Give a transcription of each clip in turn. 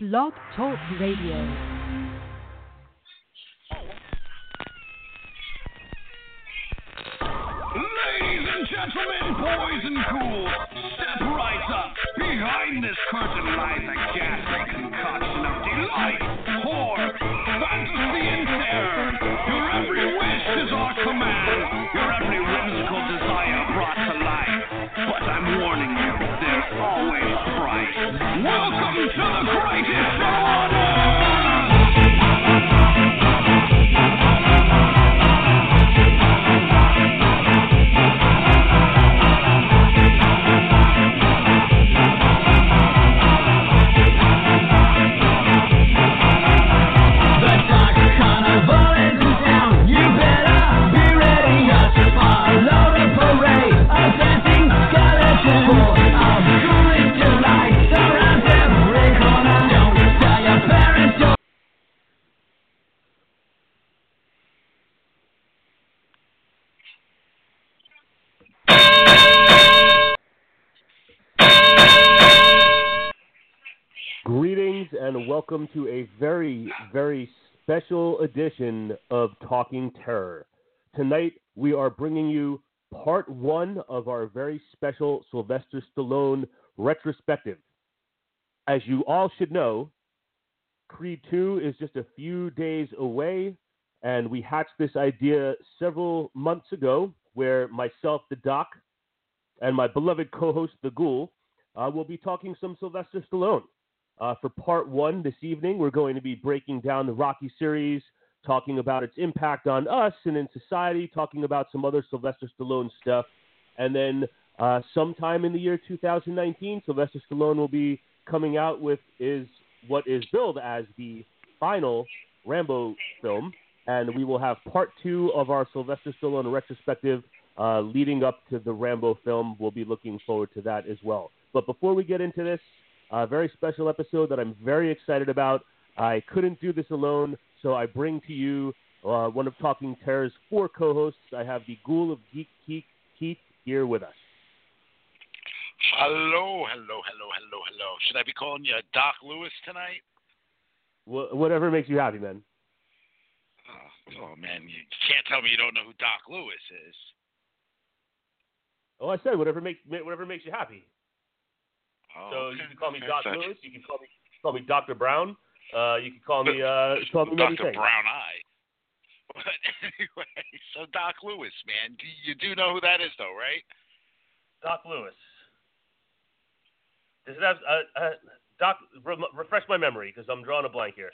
Blog Talk Radio. Ladies and gentlemen, boys and ghouls, step right up. Behind this curtain lies a ghastly concoction of delight, Welcome to the greatest show on welcome to a very, very special edition of Talking Terror. Tonight we are bringing you part one of our very special Sylvester Stallone retrospective. As you all should know, Creed 2 is just a few days away, and we hatched this idea several months ago where myself, the doc, and my beloved co host, the ghoul, uh, will be talking some Sylvester Stallone. Uh, for part one this evening, we're going to be breaking down the Rocky series, talking about its impact on us and in society, talking about some other Sylvester Stallone stuff. And then uh, sometime in the year 2019, Sylvester Stallone will be coming out with is what is billed as the final Rambo film, and we will have part two of our Sylvester Stallone retrospective uh, leading up to the Rambo film. We'll be looking forward to that as well. But before we get into this, a very special episode that I'm very excited about. I couldn't do this alone, so I bring to you uh, one of Talking Terror's four co-hosts. I have the Ghoul of Geek Keith, Keith here with us. Hello, hello, hello, hello, hello. Should I be calling you Doc Louis tonight? Wh- whatever makes you happy, man. Oh, oh man, you can't tell me you don't know who Doc Louis is. Oh, I said whatever makes whatever makes you happy. Oh, So okay. you can call me Doc Louis. You can call me call me Doctor Brown. Uh, you can call me uh, call me things. Brown Eye. But anyway, so Doc Louis, man, do you do know who that is, though, right? Doc Louis. Does it have uh, uh, Doc? Re- refresh my memory because I'm drawing a blank here.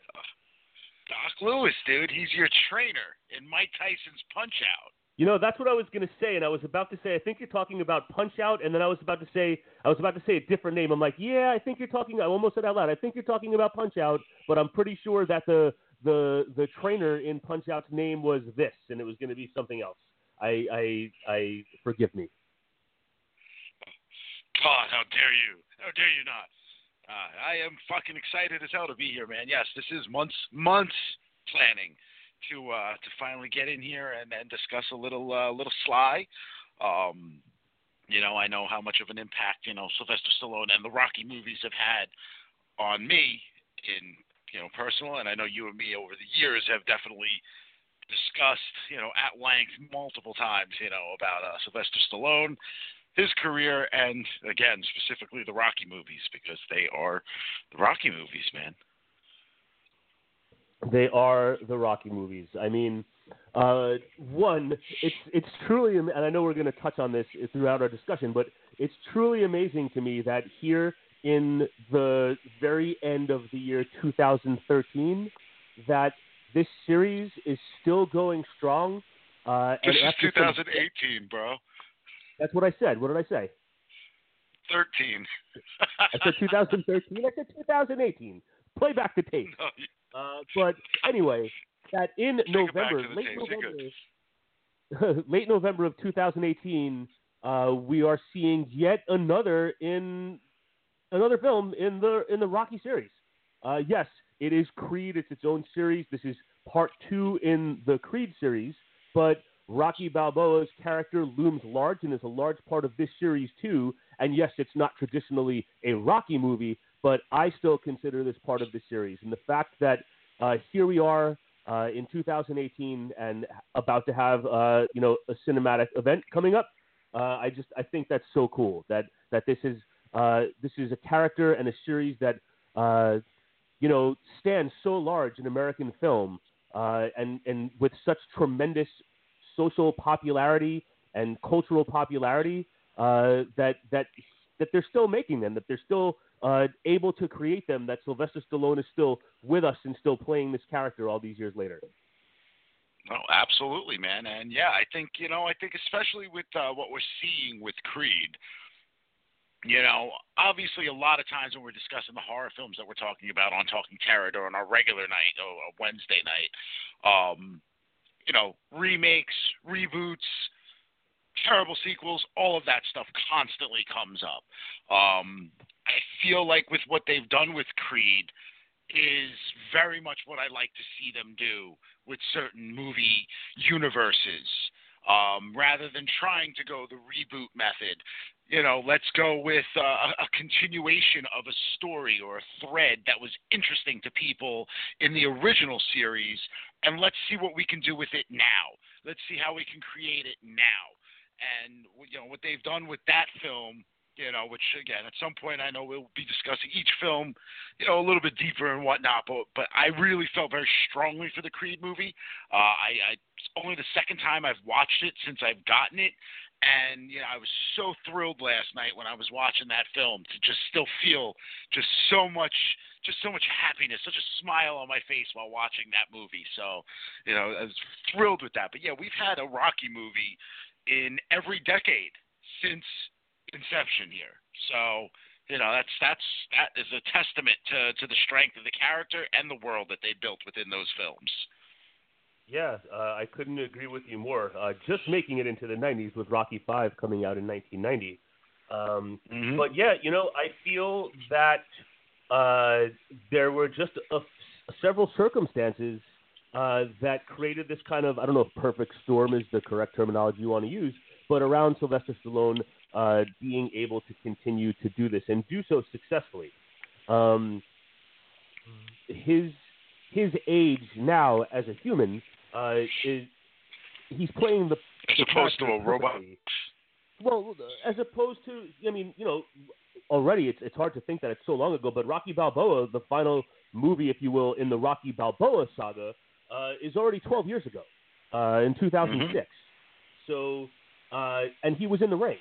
Doc Louis, dude, he's your trainer in Mike Tyson's Punch Out. You know, that's what I was going to say, and I was about to say, I think you're talking about Punch Out, and then I was about to say, I was about to say a different name. I'm like, yeah, I think you're talking. I almost said out loud. I think you're talking about Punch Out, but I'm pretty sure that the the the trainer in Punch Out's name was this, and it was going to be something else. I I I forgive me. God, how dare you? How dare you not? Uh, I am fucking excited as hell to be here, man. Yes, this is months months planning to uh, to finally get in here and, and discuss a little uh, little Sly. Um, you know, I know how much of an impact you know Sylvester Stallone and the Rocky movies have had on me in you know personal, and I know you and me over the years have definitely discussed you know at length multiple times you know about uh, Sylvester Stallone his career and again specifically the Rocky movies because they are the Rocky movies, man. They are the Rocky movies. I mean, uh, one, it's it's truly, and I know we're going to touch on this throughout our discussion, but it's truly amazing to me that here in the very end of the year 2013, that this series is still going strong. Uh, This and is after some- 2018, bro. that's what I said. What did I say? 13. I said 2013. I said 2018. Play back the tape. No, Uh, but anyway, that in November, late November, late November of 2018, uh, we are seeing yet another in another film in the in the Rocky series. Uh, yes, it is Creed. It's its own series. This is part two in the Creed series, but Rocky Balboa's character looms large and is a large part of this series too. And yes, it's not traditionally a Rocky movie, but I still consider this part of the series. And the fact that uh, here we are uh, in 2018 and about to have uh, you know a cinematic event coming up, uh, I just I think that's so cool that that this is uh, this is a character and a series that uh, you know stands so large in American film and and with such tremendous social popularity and cultural popularity that that that they're still making them, that they're still uh, able to create them, that Sylvester Stallone is still with us and still playing this character all these years later. No, absolutely, man. And yeah, I think you know, I think especially with uh, what we're seeing with Creed. You know, obviously, a lot of times when we're discussing the horror films that we're talking about on Talking Terror or on our regular night or a Wednesday night, um, you know, remakes, reboots, terrible sequels, all of that stuff constantly comes up. Um, I feel like with what they've done with Creed is very much what I like to see them do with certain movie universes. Um, rather than trying to go the reboot method, you know, let's go with uh, a continuation of a story or a thread that was interesting to people in the original series, and let's see what we can do with it now. Let's see how we can create it now and you know what they've done with that film you know, which again, at some point I know we'll be discussing each film, you know, a little bit deeper and whatnot. But but I really felt very strongly for the Creed movie. Uh, I, I it's only the second time I've watched it since I've gotten it, and you know, I was so thrilled last night when I was watching that film to just still feel just so much. Just so much happiness, such a smile on my face while watching that movie. So, you know, I was thrilled with that. But yeah, we've had a Rocky movie in every decade since inception here. So, you know, that's that's that is a testament to to the strength of the character and the world that they built within those films. Yeah, uh, I couldn't agree with you more. Uh, just making it into the 90s with Rocky Five coming out in 1990. Um, mm-hmm. But yeah, you know, I feel that uh, there were just a, several circumstances uh, that created this kind of I don't know if perfect storm is the correct terminology you want to use, but around Sylvester Stallone uh, being able to continue to do this and do so successfully. Um, his his age now as a human uh, is he's playing the as the opposed to a robot. Well, as opposed to I mean, you know, already it's it's hard to think that it's so long ago, but Rocky Balboa, the final movie, if you will, in the Rocky Balboa saga, uh, is already 12 years ago, uh, in 2006. So, uh, and he was in the ring.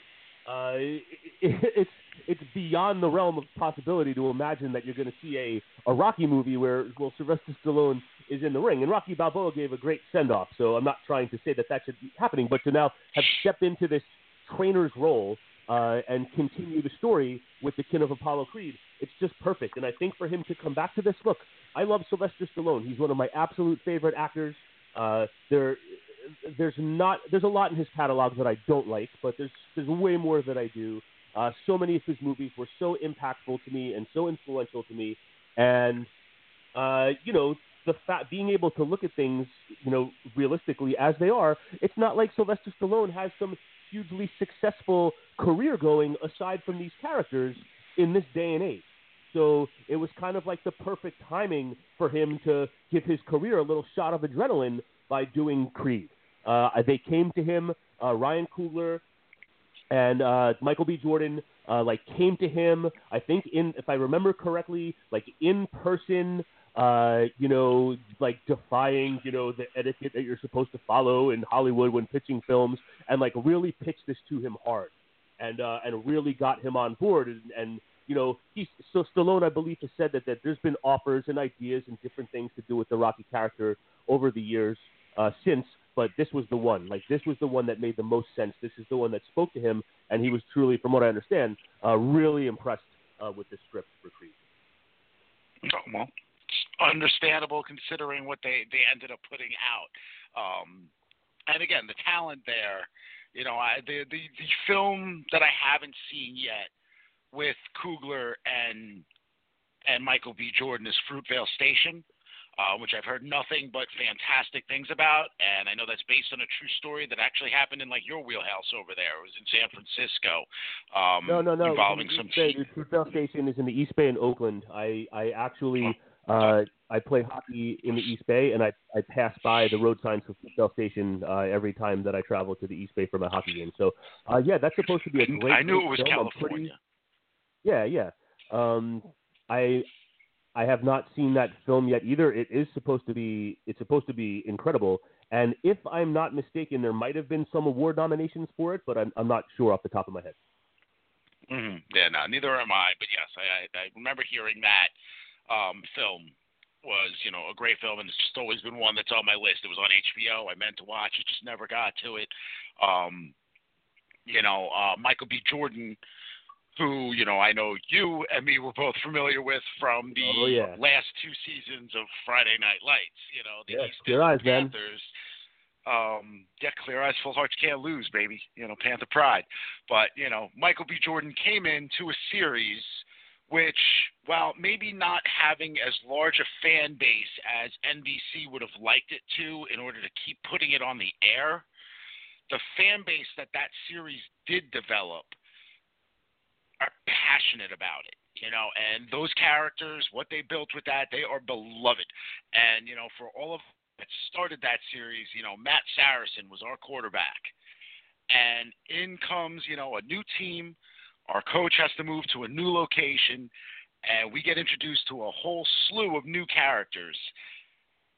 Uh, it, it's it's beyond the realm of possibility to imagine that you're going to see a, a Rocky movie where well Sylvester Stallone is in the ring, and Rocky Balboa gave a great send off. So I'm not trying to say that that should be happening, but to now have stepped into this trainer's role uh, and continue the story with the kin of Apollo Creed, it's just perfect. And I think for him to come back to this, look, I love Sylvester Stallone. He's one of my absolute favorite actors. Uh, there, there's not there's a lot in his catalog that I don't like, but there's there's way more that I do. Uh, so many of his movies were so impactful to me and so influential to me, and uh, you know the fact being able to look at things you know realistically as they are. It's not like Sylvester Stallone has some hugely successful career going aside from these characters in this day and age. So it was kind of like the perfect timing for him to give his career a little shot of adrenaline by doing Creed. Uh, they came to him, uh, Ryan Coogler and uh, Michael B. Jordan, uh, like came to him. I think in, if I remember correctly, like in person. Uh, you know, like defying, you know, the etiquette that you're supposed to follow in Hollywood when pitching films, and like really pitched this to him hard, and uh, and really got him on board, and, and you know, he's so Stallone, I believe, has said that, that there's been offers and ideas and different things to do with the Rocky character over the years uh, since, but this was the one. Like this was the one that made the most sense. This is the one that spoke to him, and he was truly, from what I understand, uh, really impressed uh, with the script for Creed. Oh, well, understandable considering what they they ended up putting out. Um, and again, the talent there. You know, I, the the the film that I haven't seen yet with Coogler and and Michael B. Jordan is Fruitvale Station. uh, which I've heard nothing but fantastic things about. And I know that's based on a true story that actually happened in like your wheelhouse over there. It was in San Francisco. Um, No, no, no. Involving some. The Station is in the East Bay in Oakland. I, I actually, uh, I play hockey in the East Bay, and I, I pass by the road signs for Fruitvale Station uh, every time that I travel to the East Bay for my hockey game. So, uh, yeah, that's supposed to be a great. I knew it was. I'm pretty- California. yeah, yeah. Um, I I have not seen that film yet either. It is supposed to be it's supposed to be incredible. And if I'm not mistaken, there might have been some award nominations for it, but I'm I'm not sure off the top of my head. hmm Yeah, no, neither am I. But yes, I, I, I remember hearing that um, film was, you know, a great film, and it's just always been one that's on my list. It was on HBO. I meant to watch it, just never got to it. Um, you know, uh, Michael B. Jordan, who, you know, I know you and me were both familiar with from the Oh, yeah. last two seasons of Friday Night Lights. You know, the East clear eyes, man. Panthers. Um, yeah, clear eyes, full hearts can't lose, baby. You know, Panther pride. But you know, Michael B. Jordan came into a series which, while maybe not having as large a fan base as NBC would have liked it to, in order to keep putting it on the air, the fan base that that series did develop are passionate about it. You know, and those characters, what they built with that, they are beloved. And you know, for all of that started that series, you know, Matt Saracen was our quarterback. And in comes, you know, a new team. Our coach has to move to a new location, and we get introduced to a whole slew of new characters.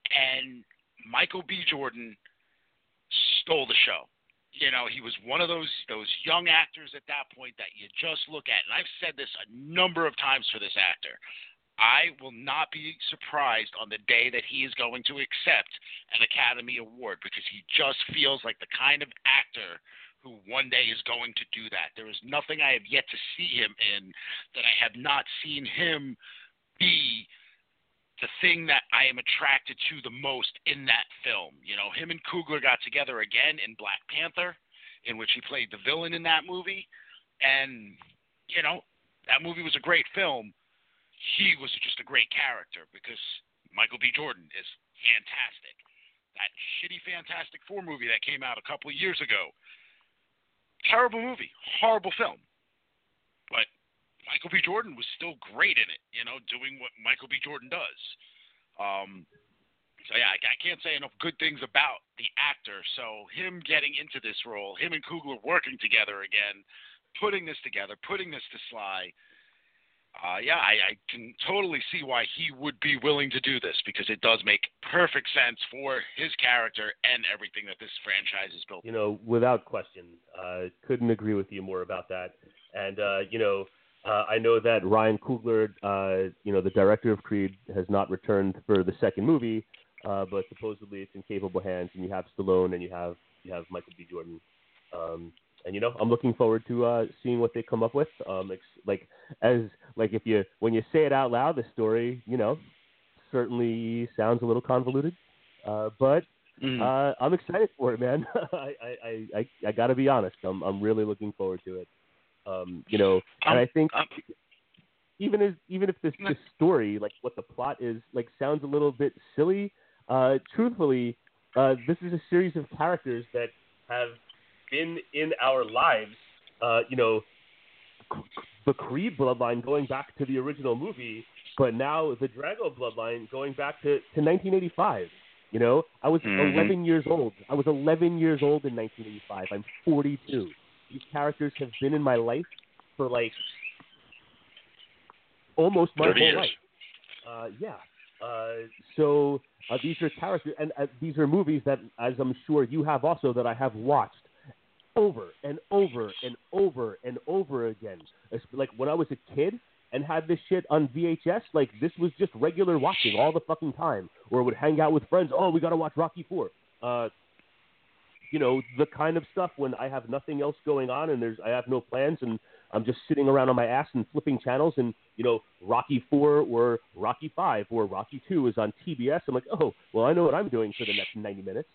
And Michael B. Jordan stole the show. You know, he was one of those those young actors at that point that you just look at. And I've said this a number of times for this actor. I will not be surprised on the day that he is going to accept an Academy Award because he just feels like the kind of actor who one day is going to do that. There is nothing I have yet to see him in that I have not seen him be the thing that I am attracted to the most in that film. You know, him and Coogler got together again in Black Panther, in which he played the villain in that movie. And, you know, that movie was a great film. He was just a great character because Michael B. Jordan is fantastic. That shitty Fantastic Four movie that came out a couple of years ago. Terrible movie, horrible film. But Michael B. Jordan was still great in it, you know, doing what Michael B. Jordan does. Um, so yeah, I, I can't say enough good things about the actor. So him getting into this role, him and Coogler working together again, putting this together, putting this to Sly. Uh, yeah, I, I can totally see why he would be willing to do this because it does make perfect sense for his character and everything that this franchise is built. You know, without question, uh, couldn't agree with you more about that. And uh, you know, uh, I know that Ryan Coogler, uh, you know, the director of Creed, has not returned for the second movie, uh, but supposedly it's in capable hands, and you have Stallone and you have you have Michael B. Jordan. Um, and you know, I'm looking forward to uh, seeing what they come up with. Um, ex- like as like if you when you say it out loud, the story, you know, certainly sounds a little convoluted, uh, but Mm. uh, I'm excited for it, man. I, I, I, I, got to be honest. I'm, I'm really looking forward to it. Um, you know, and Um, I think um, even as even if this, this story, like what the plot is, like sounds a little bit silly. Uh, truthfully, uh, this is a series of characters that have been in our lives. Uh, you know, the Creed bloodline going back to the original movie, but now the Drago bloodline going back to, to 1985. You know, I was Mhm. 11 years old. I was 11 years old in 1985. I'm 42. These characters have been in my life for like almost my 30 whole years. life. Uh, yeah. Uh, so uh, these are characters, and uh, these are movies that, as I'm sure you have also, that I have watched over and over and over and over again. It's like when I was a kid and had this shit on VHS, like this was just regular watching all the fucking time. Or would hang out with friends. Oh, we gotta watch Rocky Four. Uh, you know the kind of stuff when I have nothing else going on and there's I have no plans and I'm just sitting around on my ass and flipping channels and you know Rocky Four or Rocky Five or Rocky Two is on TBS. I'm like, oh, well I know what I'm doing for the next 90 minutes.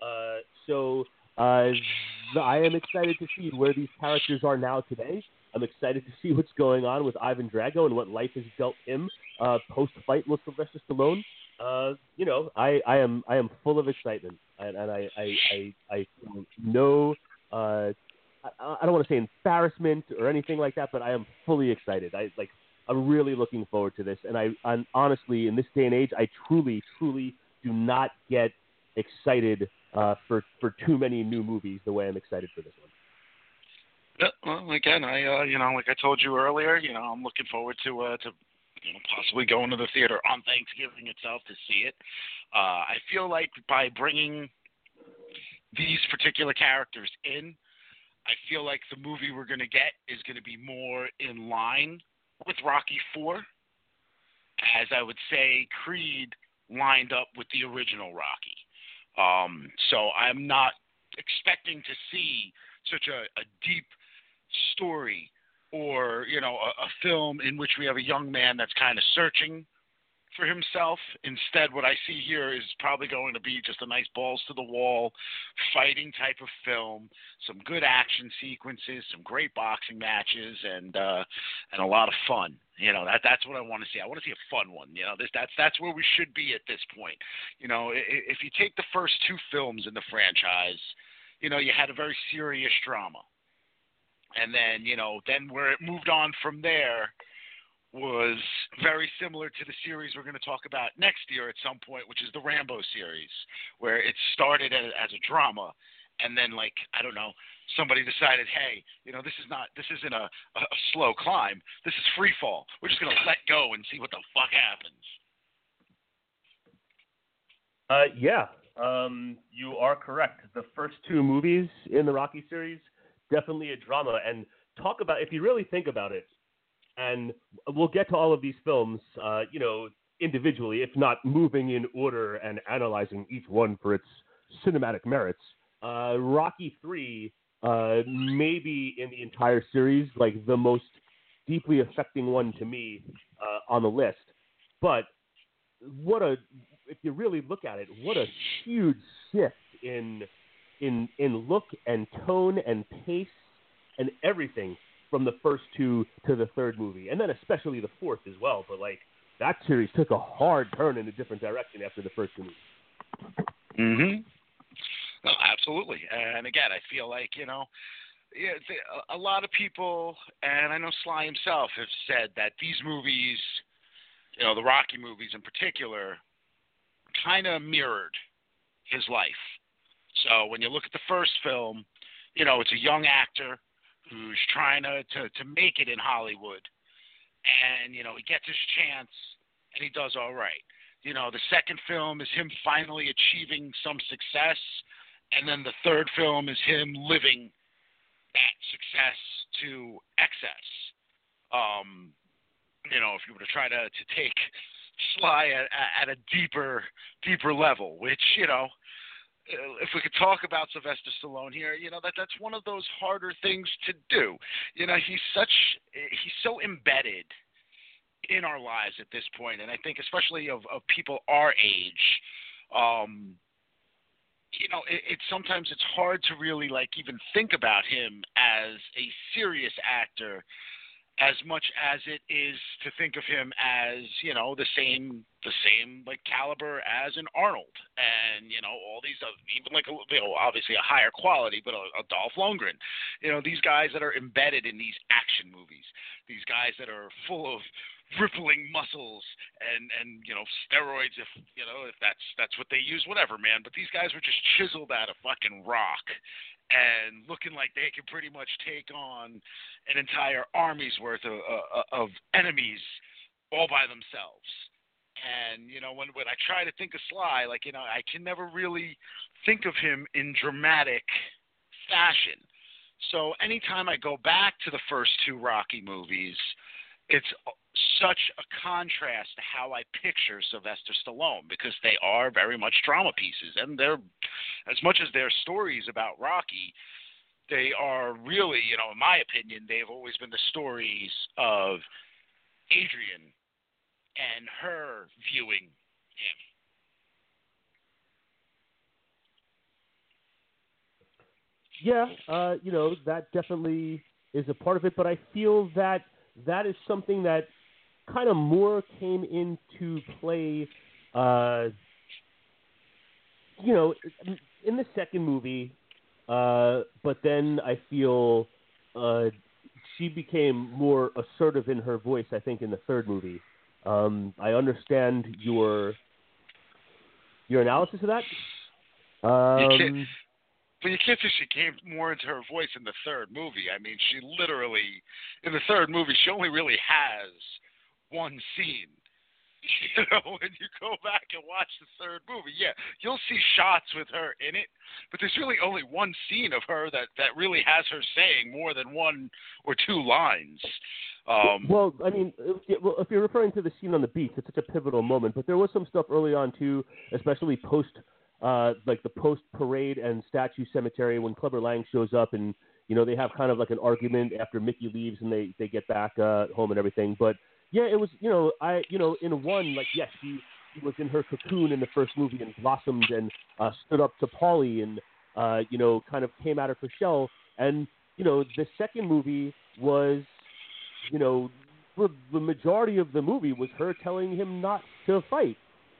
Uh, so uh, I am excited to see where these characters are now today. I'm excited to see what's going on with Ivan Drago and what life has dealt him uh, post fight with Sylvester Stallone. Uh, you know, I, I am I am full of excitement, and, and I I I, I no uh, I, I don't want to say embarrassment or anything like that, but I am fully excited. I like I'm really looking forward to this, and I I'm, honestly in this day and age, I truly truly do not get excited uh, for for too many new movies the way I'm excited for this one. Yeah, well, again, I uh, you know, like I told you earlier, you know, I'm looking forward to uh, to you know possibly going to the theater on Thanksgiving itself to see it. Uh, I feel like by bringing these particular characters in, I feel like the movie we're going to get is going to be more in line with Rocky Four, as I would say Creed lined up with the original Rocky. Um, so I'm not expecting to see such a, a deep story or you know a, a film in which we have a young man that's kind of searching for himself. Instead, what I see here is probably going to be just a nice balls to the wall fighting type of film, some good action sequences, some great boxing matches, and uh, and a lot of fun. You know that that's what I want to see. I want to see a fun one. You know this that's that's where we should be at this point. You know if you take the first two films in the franchise, you know you had a very serious drama and then you know then where it moved on from there was very similar to the series we're going to talk about next year at some point, which is the Rambo series, where it started as, a drama, and then like I don't know, somebody decided, hey, you know, this is not this isn't a, a, a slow climb, this is free fall. We're just going to let go and see what the fuck happens. Uh, yeah, um, you are correct. The first two movies in the Rocky series definitely a drama. And talk about if you really think about it, and we'll get to all of these films, uh, you know, individually, if not moving in order and analyzing each one for its cinematic merits. Uh, Rocky Three, uh, maybe in the entire series, like the most deeply affecting one to me uh, on the list. But what a if you really look at it, what a huge shift in in in look and tone and pace and everything from the first two to the third movie, and then especially the fourth as well. But like that series took a hard turn in a different direction after the first two movies. Mm-hmm. No, absolutely. And again, I feel like you know, yeah, a lot of people, and I know Sly himself, have said that these movies, you know, the Rocky movies in particular, kind of mirrored his life. So when you look at the first film, you know, it's a young actor who's trying to, to, to make it in Hollywood. And, you know, he gets his chance and he does all right. You know, the second film is him finally achieving some success. And then the third film is him living that success to excess. Um, you know, if you were to try to, to take Sly at, at a deeper, deeper level, which, you know, if we could talk about Sylvester Stallone here, you know that that's one of those harder things to do. You know, he's such he's so embedded in our lives at this point, and I think especially of of people our age, um, you know, it, it's sometimes it's hard to really like even think about him as a serious actor as much as it is to think of him as you know the same the same like caliber as an Arnold and you know all these uh, even like you know obviously a higher quality but a, a Dolph Lundgren. You know these guys that are embedded in these action movies these guys that are full of rippling muscles and and you know steroids if you know if that's that's what they use whatever man. But these guys were just chiseled out of fucking rock and looking like they could pretty much take on an entire army's worth of, uh, of enemies all by themselves. And you know, when when I try to think of Sly, like you know, I can never really think of him in dramatic fashion. So anytime I go back to the first two Rocky movies, it's such a contrast to how I picture Sylvester Stallone because they are very much drama pieces, and they're as much as they're stories about Rocky. They are really, you know, in my opinion, they've always been the stories of Adrian and her viewing him. Yeah, uh, you know that definitely is a part of it, but I feel that that is something that kind of more came into play uh, you know, in the second movie, uh, but then I feel uh, she became more assertive in her voice. I think in the third movie. Um, I understand your your analysis of that. You can't- Um, But you can't say she came more into her voice in the third movie. I mean, she literally, in the third movie, she only really has one scene. You know, when you go back and watch the third movie, yeah, you'll see shots with her in it, but there's really only one scene of her that that really has her saying more than one or two lines. Um, well, I mean, well, if you're referring to the scene on the beach, it's such a pivotal moment. But there was some stuff early on too, especially post, uh, like the post parade and statue cemetery when Clubber Lang shows up, and you know they have kind of like an argument after Mickey leaves and they they get back uh, home and everything. But yeah, it was you know I you know in one like yes she, she was in her cocoon in the first movie and blossomed and uh, stood up to Paulie and uh, you know kind of came out of her shell. And you know the second movie was you know, for the majority of the movie was her telling him not to fight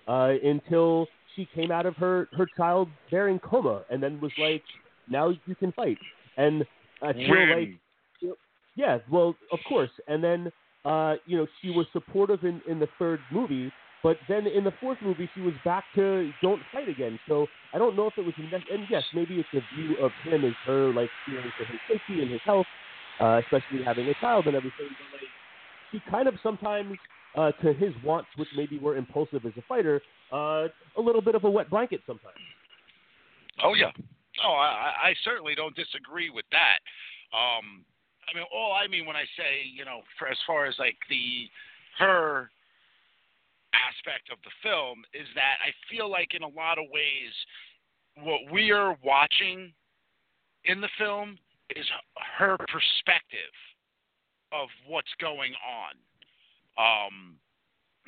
uh, until she came out of her her childbearing coma, and then was like, "Now you can fight." And feel like, yeah, well, of course. And then, uh, you know, she was supportive in in the third movie, but then in the fourth movie, she was back to don't fight again. So I don't know if it was, and yes, maybe it's a view of him as her like fearing for his safety and his health uh, especially having a child and everything. But like, she kind of sometimes, uh, to his wants, which maybe were impulsive as a fighter, uh, a little bit of a wet blanket sometimes. Oh yeah. Oh, I, I certainly don't disagree with that. Um, I mean, all I mean when I say, you know, for as far as like the her aspect of the film is that I feel like in a lot of ways, what we are watching in the film is her perspective of what's going on. Um,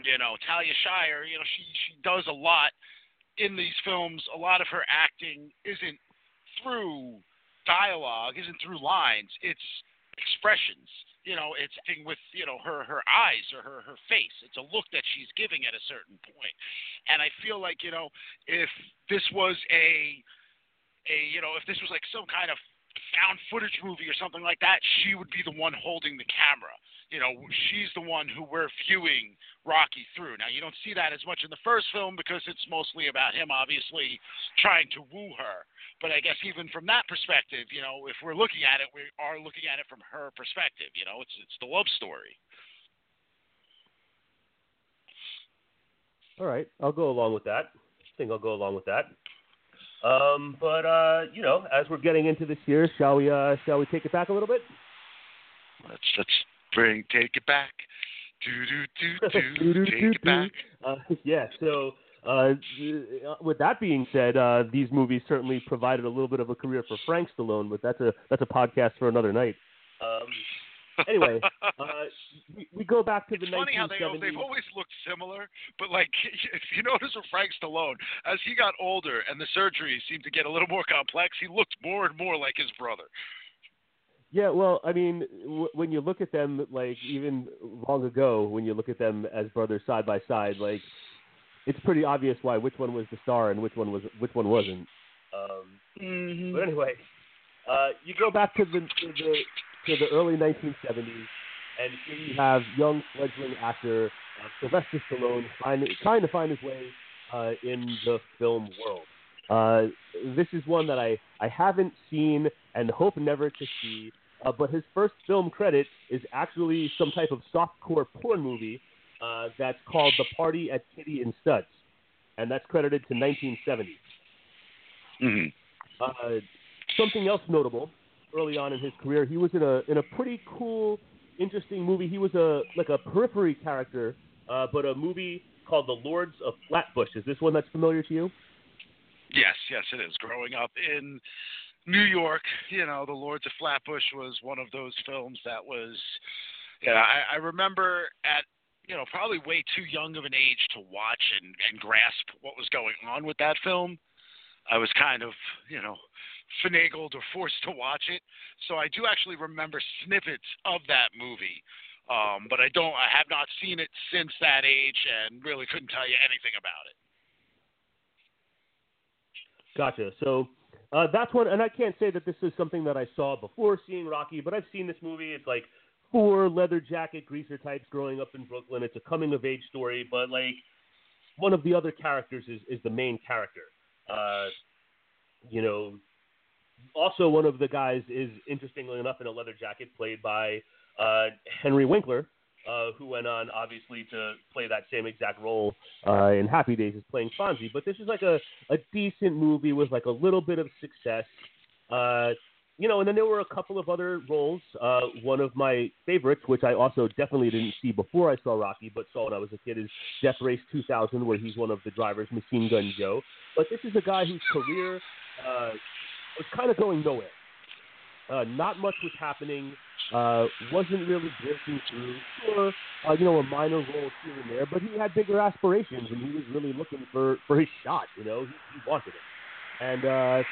you know, Talia Shire, you know, she she does a lot in these films. A lot of her acting isn't through dialogue, isn't through lines. It's expressions. You know, it's acting with you know her her eyes or her her face. It's a look that she's giving at a certain point. And I feel like you know if this was a a you know if this was like some kind of found footage movie or something like that, she would be the one holding the camera. You know, she's the one who we're viewing Rocky through. Now, you don't see that as much in the first film because it's mostly about him, obviously, trying to woo her. But I guess even from that perspective, you know, if we're looking at it, we are looking at it from her perspective. You know, it's it's the love story. All right, I'll go along with that. I think I'll go along with that. Um, but uh, you know, as we're getting into this year, shall we uh, shall we take it back a little bit? Let's let's bring take it back. Do do do do. Take it back. Uh, yeah. So, uh, with that being said, uh, these movies certainly provided a little bit of a career for Frank Stallone, but that's a that's a podcast for another night. Um, anyway, uh, we, we go back to It's the It's funny how they they've always looked similar, but like if you notice with Frank Stallone, as he got older and the surgery seemed to get a little more complex, he looked more and more like his brother. Yeah, well, I mean, w- when you look at them, like even long ago, when you look at them as brothers side by side, like it's pretty obvious why which one was the star and which one was which one wasn't. Um, Mm-hmm. But anyway, uh, you go back to the to the to the early 1970s, and here you have young fledgling actor uh, Sylvester Stallone find, trying to find his way uh, in the film world. Uh, this is one that I, I haven't seen and hope never to see. Uh, but his first film credit is actually some type of softcore porn movie uh, that's called The Party at Kitty and Studs, and that's credited to 1970. Mm-hmm. Uh, something else notable early on in his career, he was in a in a pretty cool, interesting movie. He was a like a periphery character, uh, but a movie called The Lords of Flatbush. Is this one that's familiar to you? Yes, yes, it is. Growing up in New York, you know, The Lords of Flatbush was one of those films that was, yeah, I, I remember at, you know, probably way too young of an age to watch and, and grasp what was going on with that film. I was kind of, you know, finagled or forced to watch it. So I do actually remember snippets of that movie. Um, but I don't. I have not seen it since that age, and really couldn't tell you anything about it. Gotcha. So uh, that's one, and I can't say that this is something that I saw before seeing Rocky, but I've seen this movie. It's like four leather jacket greaser types growing up in Brooklyn. It's a coming of age story, but like one of the other characters is, is the main character. Uh, you know, also one of the guys is interestingly enough in a leather jacket played by uh, Henry Winkler, uh, who went on obviously to play that same exact role uh, in Happy Days as playing Fonzie. But this is like a, a decent movie with like a little bit of success. Uh, you know, and then there were a couple of other roles. Uh, one of my favorites, which I also definitely didn't see before I saw Rocky, but saw when I was a kid, is Death Race 2000, where he's one of the drivers, Machine Gun Joe. But this is a guy whose career uh, was kind of going nowhere. Uh, not much was happening. Uh, wasn't really breaking through. Sure, uh, you know, a minor role here and there, but he had bigger aspirations, and he was really looking for for his shot. You know, he, he wanted it, and uh,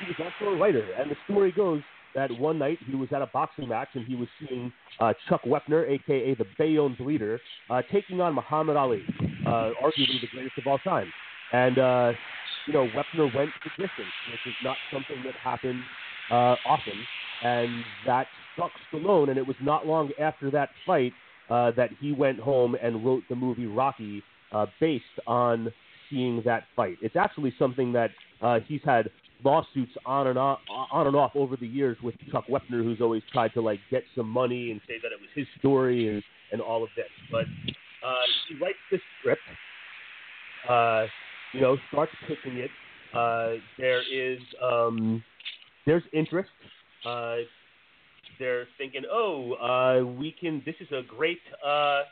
he was also a writer. And the story goes that one night he was at a boxing match and he was seeing uh, Chuck Wepner, aka the Bayonne Bleeder, uh, taking on Muhammad Ali, uh, arguably the greatest of all time. And uh, you know, Wepner went the distance, which is not something that happens uh, often, and that struck Stallone. And it was not long after that fight uh, that he went home and wrote the movie Rocky, uh, based on seeing that fight. It's actually something that uh, he's had lawsuits on and off, on and off over the years with Chuck Wepner, who's always tried to like get some money and say that it was his story and, and all of this. But uh, he writes this script, uh, you know, starts pitching it. Uh, there is um, there's interest. Uh, they're thinking, oh, uh, we can. This is a great. Uh,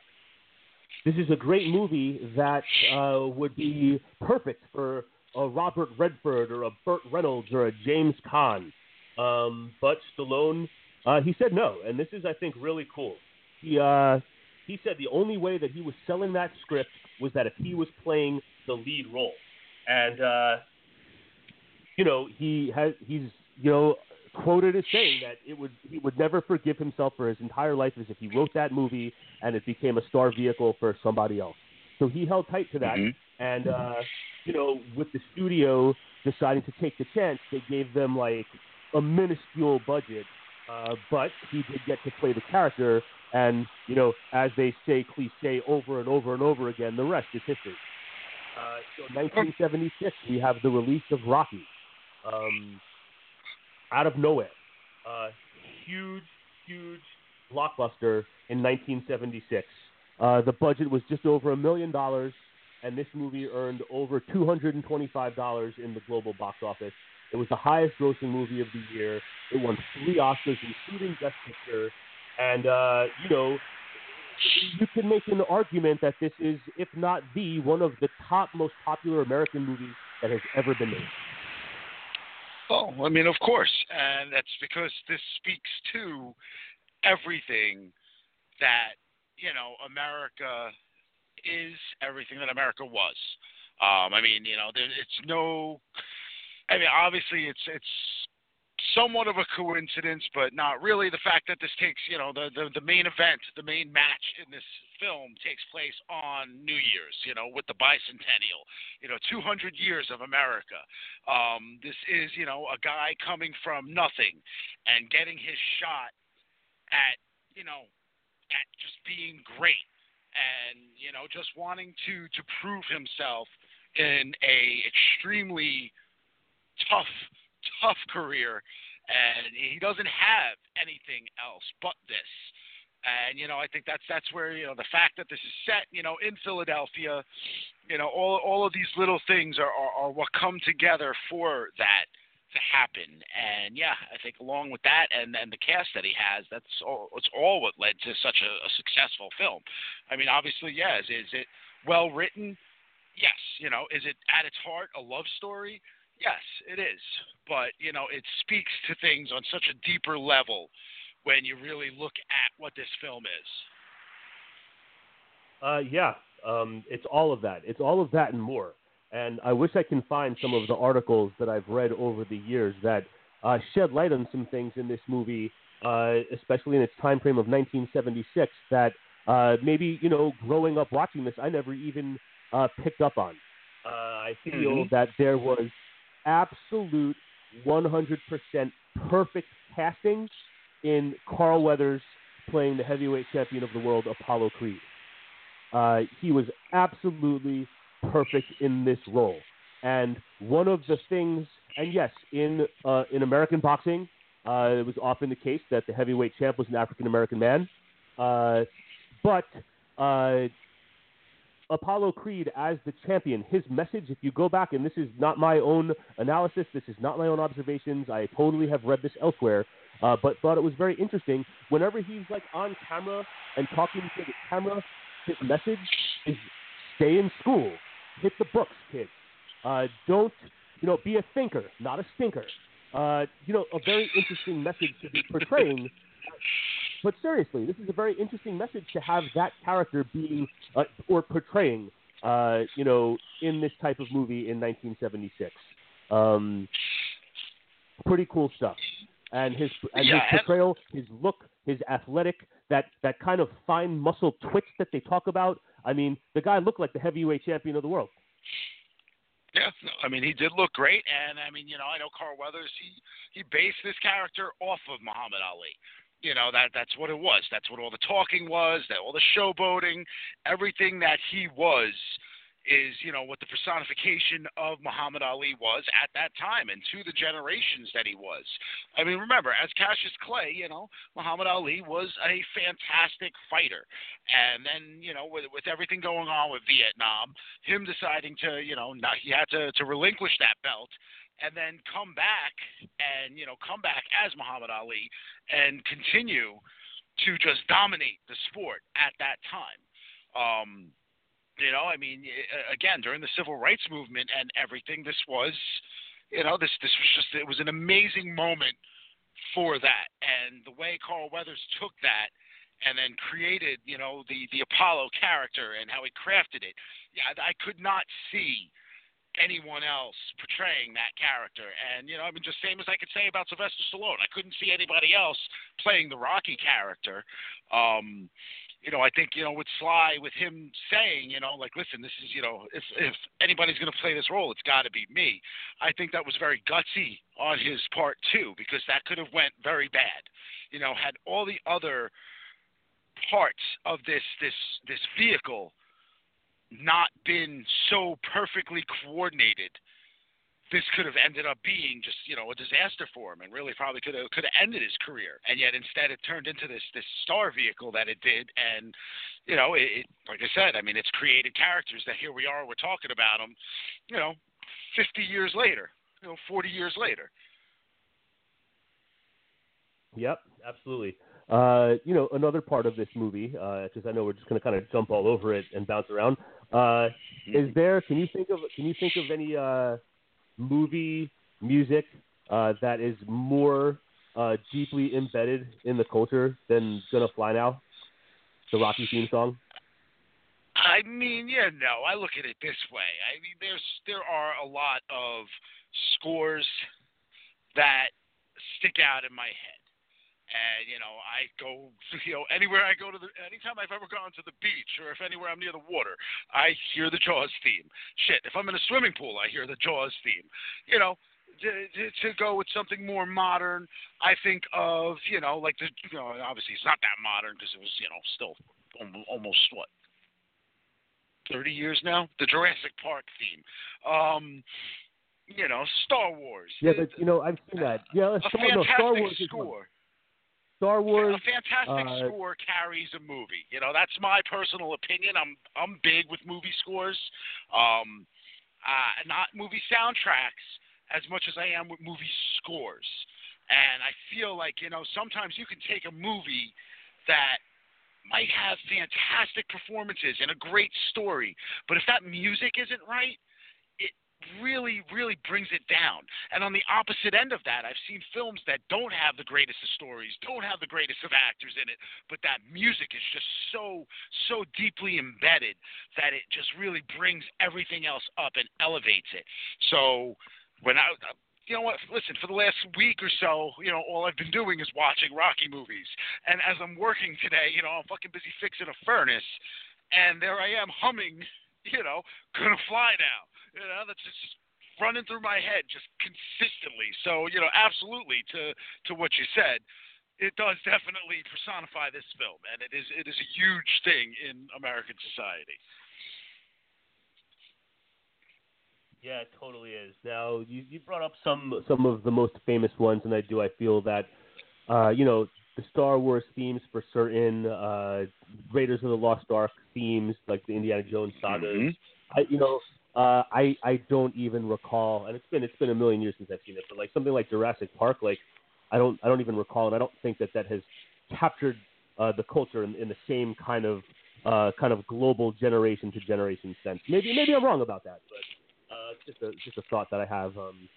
this is a great movie that uh, would be perfect for a Robert Redford or a Burt Reynolds or a James Caan. Um, but Stallone, uh, he said no, and this is, I think, really cool. He uh, he said the only way that he was selling that script was that if he was playing the lead role, and uh, you know he has he's you know quoted as saying that it would he would never forgive himself for his entire life as if he wrote that movie and it became a star vehicle for somebody else. So he held tight to that, Mm-hmm. and uh, you know, with the studio deciding to take the chance, they gave them like a minuscule budget, uh, but he did get to play the character. And you know, as they say, cliche over and over and over again, the rest is history. Uh, so 1976, we have the release of Rocky. Um, out of nowhere. Uh, huge, huge blockbuster in 1976. Uh, the budget was just over a million dollars, and this movie earned over $225 in the global box office. It was the highest grossing movie of the year. It won three Oscars, including Best Picture. And, uh, you know, you can make an argument that this is, if not the, one of the top most popular American movies that has ever been made. Oh, I mean, of course, and that's because this speaks to everything that you know America is, everything that America was. Um, I mean, you know, there, it's no. I mean, obviously, it's it's somewhat of a coincidence, but not really. The fact that this takes, you know, the the, the main event, the main match in this film takes place on New Year's, you know, with the bicentennial, you know, 200 years of America. Um, this is, you know, a guy coming from nothing and getting his shot at, you know, at just being great and, you know, just wanting to to prove himself in a extremely tough tough career and he doesn't have anything else but this. And you know I think that's that's where you know the fact that this is set you know in Philadelphia you know all all of these little things are are, are what come together for that to happen. And yeah I think along with that and and the cast that he has that's all it's all what led to such a, a successful film. I mean obviously yes is it well written? Yes you know is it at its heart a love story Yes, it is. But, you know, it speaks to things on such a deeper level when you really look at what this film is. Uh, yeah, um, it's all of that. It's all of that and more. And I wish I can find some of the articles that I've read over the years that uh, shed light on some things in this movie uh, especially in its time frame of 1976, that uh, maybe you know, growing up watching this, I never even uh, picked up on. Uh, I feel Mhm. that there was absolute 100% perfect casting in Carl Weathers playing the heavyweight champion of the world, Apollo Creed. Uh, he was absolutely perfect in this role. And one of the things, and yes, in uh, in American boxing, uh, it was often the case that the heavyweight champ was an African American man. Uh, but uh, Apollo Creed as the champion, his message, if you go back, and this is not my own analysis, this is not my own observations, I totally have read this elsewhere, uh, but thought it was very interesting. Whenever he's like on camera and talking to the camera, his message is stay in school, hit the books, kids. Uh, don't, you know, be a thinker, not a stinker. Uh, you know, a very interesting message to be portraying. But seriously, this is a very interesting message to have that character being uh, or portraying, uh, you know, in this type of movie in 1976. Um, pretty cool stuff. And his and Yeah, his portrayal, his look, his athletic, that that kind of fine muscle twitch that they talk about. I mean, the guy looked like the heavyweight champion of the world. Yeah, no, I mean he did look great, and I mean you know I know Carl Weathers he he based this character off of Muhammad Ali. You know that that's what it was. That's what all the talking was. That all the showboating, everything that he was, is you know what the personification of Muhammad Ali was at that time and to the generations that he was. I mean remember as Cassius Clay, you know Muhammad Ali was a fantastic fighter, and then you know with with everything going on with Vietnam, him deciding to, you know, not, he had to, to relinquish that belt and then come back and, you know, come back as Muhammad Ali and continue to just dominate the sport at that time. Um, you know, I mean, again, during the civil rights movement and everything, this was, you know, this this was just it was an amazing moment for that, and the way Carl Weathers took that and then created, you know, the the Apollo character and how he crafted it. Yeah, I could not see anyone else portraying that character. And you know, I mean, just same as I could say about Sylvester Stallone. I couldn't see anybody else playing the Rocky character. Um, you know, I think you know with Sly, with him saying, you know, like, listen, this is, you know, if if anybody's going to play this role, it's got to be me. I think that was very gutsy on his part too, because that could have went very bad. You know, had all the other parts of this this this vehicle not been so perfectly coordinated, this could have ended up being just you know a disaster for him, and really probably could have could have ended his career. And yet instead, it turned into this this star vehicle that it did, and you know, it, it like I said, I mean, it's created characters that here we are, we're talking about them, you know, 50 years later, you know, 40 years later. Yep, absolutely. Uh, you know, another part of this movie, because I know we're just going to kind of jump all over it and bounce around. Uh, is there? Can you think of? Can you think of any uh, movie music uh, that is more uh, deeply embedded in the culture than "Gonna Fly Now"? The Rocky theme song. I mean, yeah, no. I look at it this way. I mean, there's there are a lot of scores that stick out in my head. And you know, I go, you know, anywhere I go to the, anytime I've ever gone to the beach, or if anywhere I'm near the water, I hear the Jaws theme. Shit, if I'm in a swimming pool, I hear the Jaws theme. You know, to, to, to go with something more modern, I think of, you know, like the, you know, obviously it's not that modern because it was, you know, still almost, what, 30 years now? The Jurassic Park theme. Um, you know, Star Wars. Yeah, but you know, I've seen that. Yeah, a Star, fantastic no, Star Wars score. Star Wars. A fantastic uh, score carries a movie. You know, that's my personal opinion. I'm I'm big with movie scores. Um, uh, not movie soundtracks as much as I am with movie scores. And I feel like, you know, sometimes you can take a movie that might have fantastic performances and a great story, but if that music isn't right, really, really brings it down. And on the opposite end of that, I've seen films that don't have the greatest of stories, don't have the greatest of actors in it, but that music is just so, so deeply embedded that it just really brings everything else up and elevates it. So when I you know what? Listen, for the last week or so, you know, all I've been doing is watching Rocky movies. And as I'm working today, you know, I'm fucking busy fixing a furnace, and there I am humming, you know, gonna fly now. You know, that's just running through my head just consistently. So, you know, absolutely to to what you said, it does definitely personify this film, and it is it is a huge thing in American society. Yeah, it totally is. Now you you brought up some some of the most famous ones, and I do. I feel that uh, you know the Star Wars themes for certain, uh, Raiders of the Lost Ark themes, like the Indiana Jones sagas. Mhm. I you know uh, I I don't even recall, and it's been it's been a million years since I've seen it. But like something like Jurassic Park, like I don't I don't even recall, and I don't think that that has captured uh, the culture in, in the same kind of uh, kind of global generation to generation sense. Maybe maybe I'm wrong about that, but uh, just a just a thought that I have um,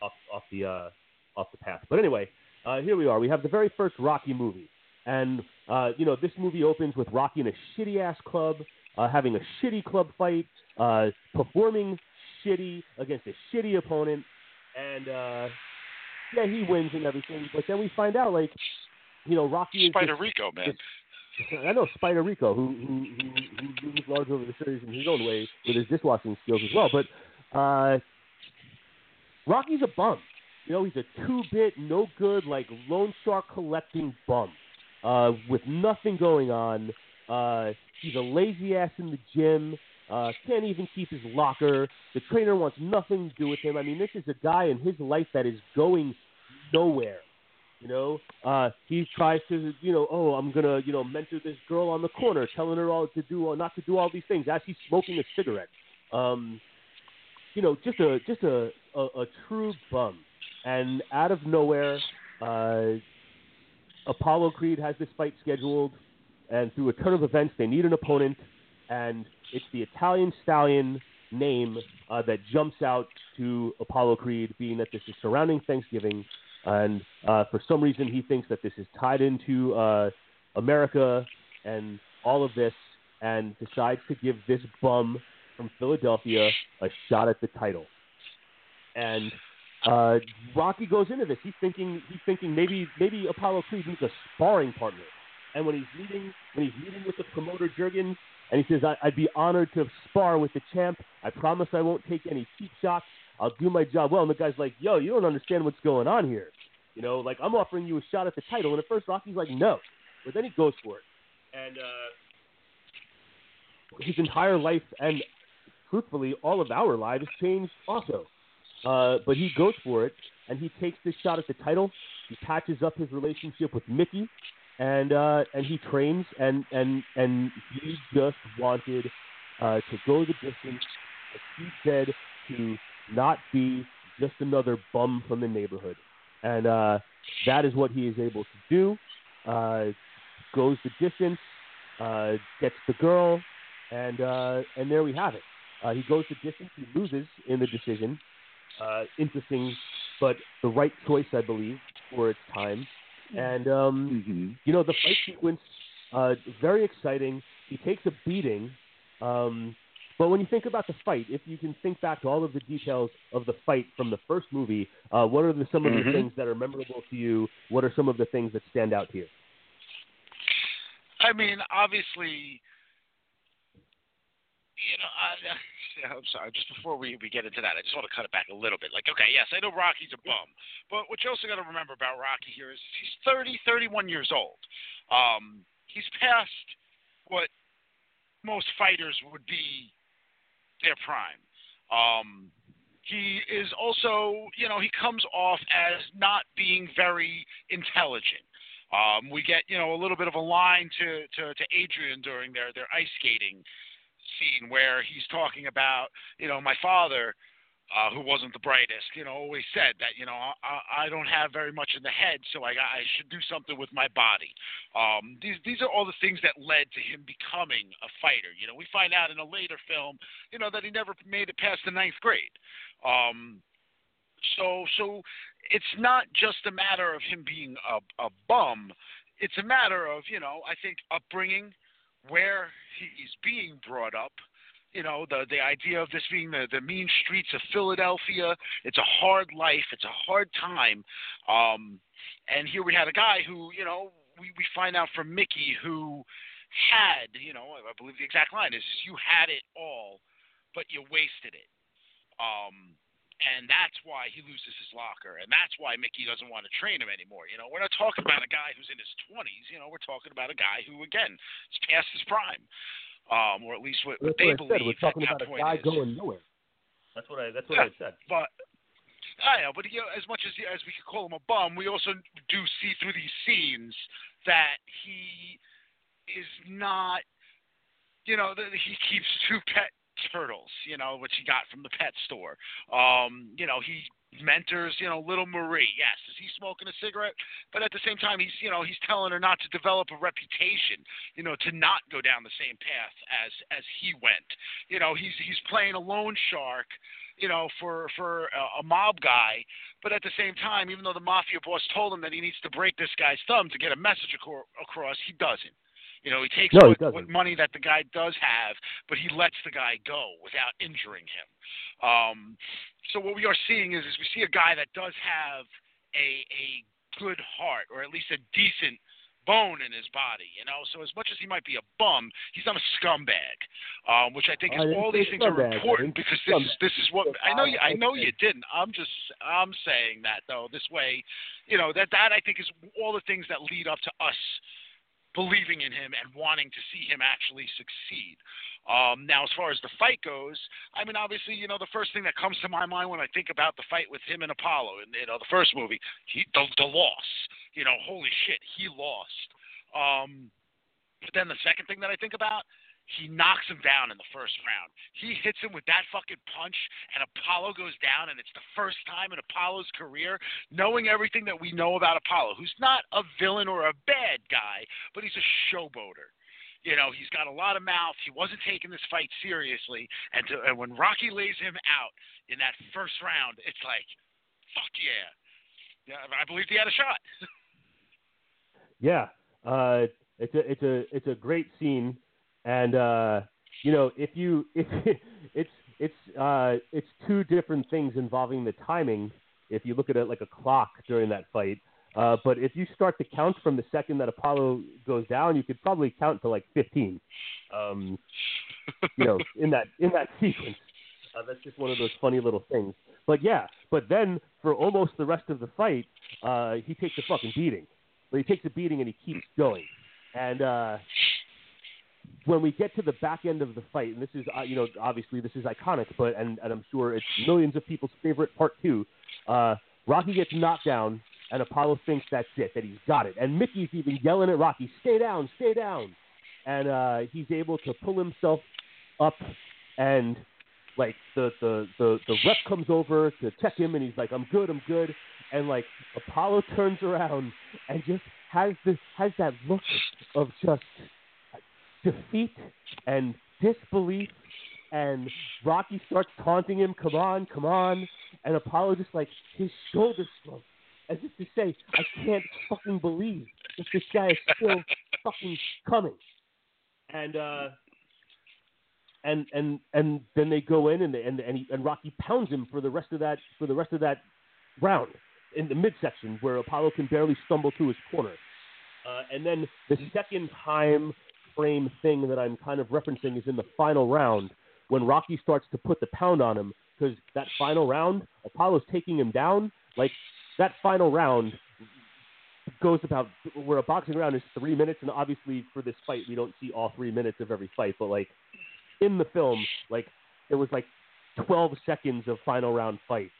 off off the uh, off the path. But anyway, uh, here we are. We have the very first Rocky movie, and uh, you know this movie opens with Rocky in a shitty ass club, uh, having a shitty club fight, uh, performing shitty against a shitty opponent, and uh, yeah, he wins and everything. But then we find out like, you know, Rocky is Spider just- Rico, man. I know Spider Rico, who who who, who large over the series in his own way with his dishwashing skills as well. But uh, Rocky's a bum. You know, he's a two-bit, no good, like loan shark collecting bum uh, with nothing going on. Uh, he's a lazy ass in the gym. Uh, can't even keep his locker. The trainer wants nothing to do with him. I mean, this is a guy in his life that is going nowhere. You know, uh, he tries to, you know, oh, I'm gonna, you know, mentor this girl on the corner, telling her all to do, not to do all these things as he's smoking a cigarette. Um, you know, just a, just a, a, a true bum. And out of nowhere, uh, Apollo Creed has this fight scheduled, and through a turn of events, they need an opponent, and it's the Italian Stallion name uh, that jumps out to Apollo Creed, being that this is surrounding Thanksgiving, and uh, for some reason he thinks that this is tied into uh, America and all of this, and decides to give this bum from Philadelphia a shot at the title. And uh, Rocky goes into this. He's thinking he's thinking maybe maybe Apollo Creed needs a sparring partner. And when he's meeting when he's meeting with the promoter Jergens, and he says I, I'd be honored to spar with the champ. I promise I won't take any cheap shots. I'll do my job well. And the guy's like, Yo, you don't understand what's going on here. You know, like I'm offering you a shot at the title. And at first Rocky's like, No, but then he goes for it. And uh, his entire life and truthfully all of our lives changed also. Uh, but he goes for it, and he takes this shot at the title. He patches up his relationship with Mickey, and uh, and he trains, and and and he just wanted uh, to go the distance, as he said, to not be just another bum from the neighborhood, and uh, that is what he is able to do. Uh, goes the distance, uh, gets the girl, and uh, and there we have it. Uh, he goes the distance. He loses in the decision. Uh, interesting, but the right choice, I believe, for its time. And um, Mm-hmm. you know, the fight sequence, uh, very exciting. He takes a beating. Um, but when you think about the fight, if you can think back to all of the details of the fight from the first movie, uh, what are the, some of Mhm. the things that are memorable to you? What are some of the things that stand out to you? I mean, obviously, you know, I, yeah, I'm sorry. Just before we, we get into that, I just want to cut it back a little bit. Like, okay, yes, I know Rocky's a bum, but what you also got to remember about Rocky here is he's 30, 31 years old. Um, he's past what most fighters would be their prime. Um, he is also, you know, he comes off as not being very intelligent. Um, we get, you know, a little bit of a line to, to, to Adrian during their, their ice skating scene where he's talking about, you know, my father, uh, who wasn't the brightest, you know, always said that, you know, I, I don't have very much in the head, so I, I should do something with my body. Um, these, these are all the things that led to him becoming a fighter. You know, we find out in a later film, you know, that he never made it past the ninth grade. Um, so, so it's not just a matter of him being a, a bum. It's a matter of, you know, I think upbringing, where he's being brought up, You know, the the idea of this being the the mean streets of Philadelphia. It's a hard life. It's a hard time. Um, and here we had a guy who, you know, we we find out from Mickey who had, you know, I believe the exact line is, "You had it all, but you wasted it." Um, and that's why he loses his locker, and that's why Mickey doesn't want to train him anymore. You know, we're not talking about a guy who's in his 20s. You know, we're talking about a guy who, again, is past his prime, um, or at least what, what That's they what I said. believe. We're talking about a guy is. going nowhere. That's what I. That's what Yeah. I said. But I know, but you know, as much as as we could call him a bum, we also do see through these scenes that he is not. You know, that he keeps two pet turtles. You know, which he got from the pet store. Um, you know, he mentors. You know, little Marie. Yes, is he smoking a cigarette? But at the same time, he's you know he's telling her not to develop a reputation. You know, to not go down the same path as as he went. You know, he's he's playing a loan shark you know, for for a, a mob guy. But at the same time, even though the mafia boss told him that he needs to break this guy's thumb to get a message acro- across, he doesn't. You know, he takes No, what, what money that the guy does have, but he lets the guy go without injuring him. Um, so what we are seeing is, is we see a guy that does have a a good heart, or at least a decent bone in his body. You know, so as much as he might be a bum, he's not a scumbag. Um, which I think is I all these things are scumbag. I important because this is this is what I know. You, I know you didn't. I'm just I'm saying that though. This way, you know that that I think is all the things that lead up to us believing in him and wanting to see him actually succeed. Um, now, as far as the fight goes, I mean, obviously, you know, the first thing that comes to my mind when I think about the fight with him and Apollo, in you know, the first movie, he, the, the loss. You know, holy shit, he lost. Um, but then the second thing that I think about, he knocks him down in the first round. He hits him with that fucking punch, and Apollo goes down, and it's the first time in Apollo's career, knowing everything that we know about Apollo, who's not a villain or a bad guy, but he's a showboater. You know, he's got a lot of mouth. He wasn't taking this fight seriously, and, to, and when Rocky lays him out in that first round, it's like, fuck yeah. Yeah, I believe he had a shot. Yeah, uh, it's a it's a it's a great scene, and uh, you know if you if it's it's uh, it's two different things involving the timing. If you look at it like a clock during that fight, uh, but if you start to count from the second that Apollo goes down, you could probably count to like fifteen. Um, you know, in that in that sequence. Uh, that's just one of those funny little things. But yeah, but then for almost the rest of the fight, uh, he takes a fucking beating. But he takes a beating and he keeps going. And uh, when we get to the back end of the fight, and this is uh, you know obviously this is iconic, but and, and I'm sure it's millions of people's favorite part two. Uh, Rocky gets knocked down, and Apollo thinks that's it, that he's got it. And Mickey's even yelling at Rocky, "Stay down, stay down!" And uh, he's able to pull himself up, and like the the the the rep comes over to check him, and he's like, "I'm good, I'm good." And like Apollo turns around and just has this has that look of just defeat and disbelief. And Rocky starts taunting him, "Come on, come on!" And Apollo just like his shoulders slump, as if to say, "I can't fucking believe that this guy is still fucking coming." And uh, and and and then they go in and they, and and, he, and Rocky pounds him for the rest of that for the rest of that round in the midsection where Apollo can barely stumble to his corner. Uh, and then the second time frame thing that I'm kind of referencing is in the final round when Rocky starts to put the pound on him because that final round, Apollo's taking him down. Like that final round goes about where a boxing round is three minutes, and obviously for this fight we don't see all three minutes of every fight, but like in the film, like there was like 12 seconds of final round fight,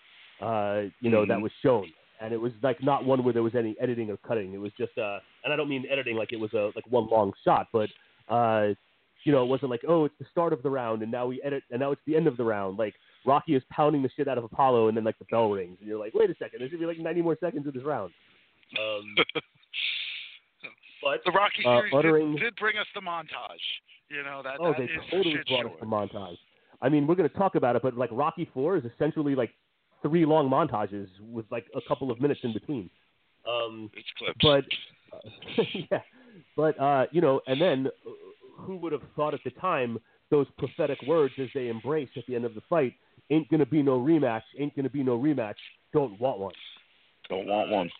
uh, you know, that was shown. And it was like not one where there was any editing or cutting. It was just, uh, and I don't mean editing like it was a like one long shot, but uh, you know, it wasn't like oh, it's the start of the round and now we edit and now it's the end of the round. Like Rocky is pounding the shit out of Apollo and then like the bell rings and you're like, wait a second, there's gonna be like 90 more seconds of this round. Um, but The Rocky Uh, series uttering- did, did bring us the montage. You know that. Oh, that they is totally brought sure. us the montage. I mean, we're going to talk about it, but like Rocky Four is essentially like three long montages with like a couple of minutes in between. Um, It's clips. but uh, yeah, but uh, you know, and then uh, who would have thought at the time those prophetic words as they embrace at the end of the fight. Ain't gonna be no rematch. Ain't gonna be no rematch. Don't want one. Don't want one.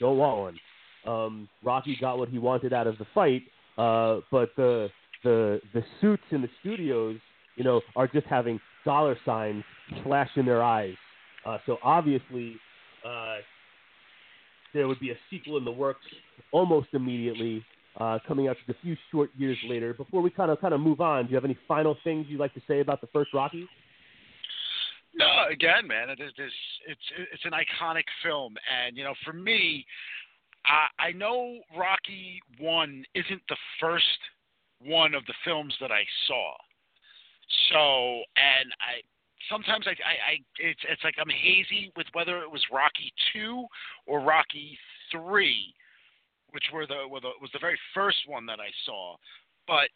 Don't want one. Um, Rocky got what he wanted out of the fight, uh, but the the the suits in the studios, you know, are just having dollar signs flash in their eyes. Uh, so obviously, uh, there would be a sequel in the works almost immediately, uh, coming out just a few short years later. Before we kind of kind of move on, do you have any final things you'd like to say about the first Rocky? No, again, man, it is. It's it's an iconic film, and you know, for me, I, I know Rocky One isn't the first one of the films that I saw. So, and I sometimes I, I, I it's it's like I'm hazy with whether it was Rocky Two or Rocky Three, which were the, were the was the very first one that I saw, but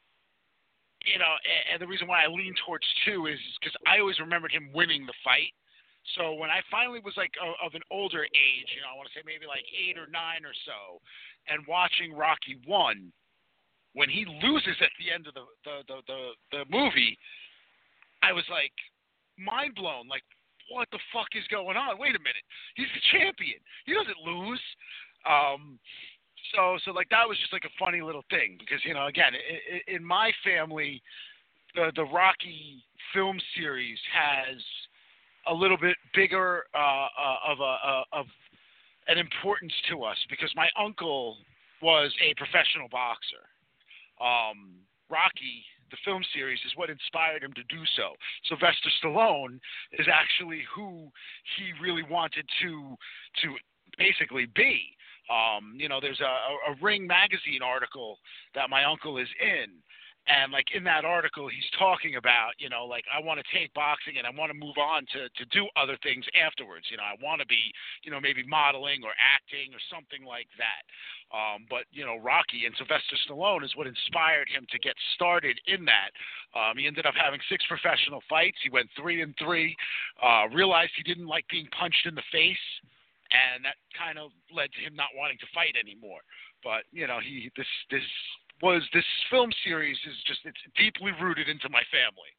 you know, and, and the reason why I lean towards two is because I always remembered him winning the fight. So when I finally was like of, of an older age, you know, I want to say maybe like eight or nine or so, and watching Rocky one, when he loses at the end of the the the the, the movie, I was like mind blown. Like, what the fuck is going on? Wait a minute, he's the champion. He doesn't lose. Um, so so like that was just like a funny little thing because you know again in, in my family, the the Rocky film series has a little bit bigger uh, uh, of a uh, of an importance to us because my uncle was a professional boxer. Um, Rocky, the film series, is what inspired him to do so. Sylvester Stallone is actually who he really wanted to to basically be. Um, you know, there's a, a Ring magazine article that my uncle is in, and like in that article, he's talking about, you know, like I want to take boxing and I want to move on to to do other things afterwards. You know, I want to be, you know, maybe modeling or acting or something like that. Um, but you know, Rocky and Sylvester Stallone is what inspired him to get started in that. Um, he ended up having six professional fights. He went three and three. Uh, realized he didn't like being punched in the face and that kind of led to him not wanting to fight anymore. But you know, he this this was this film series is just it's deeply rooted into my family.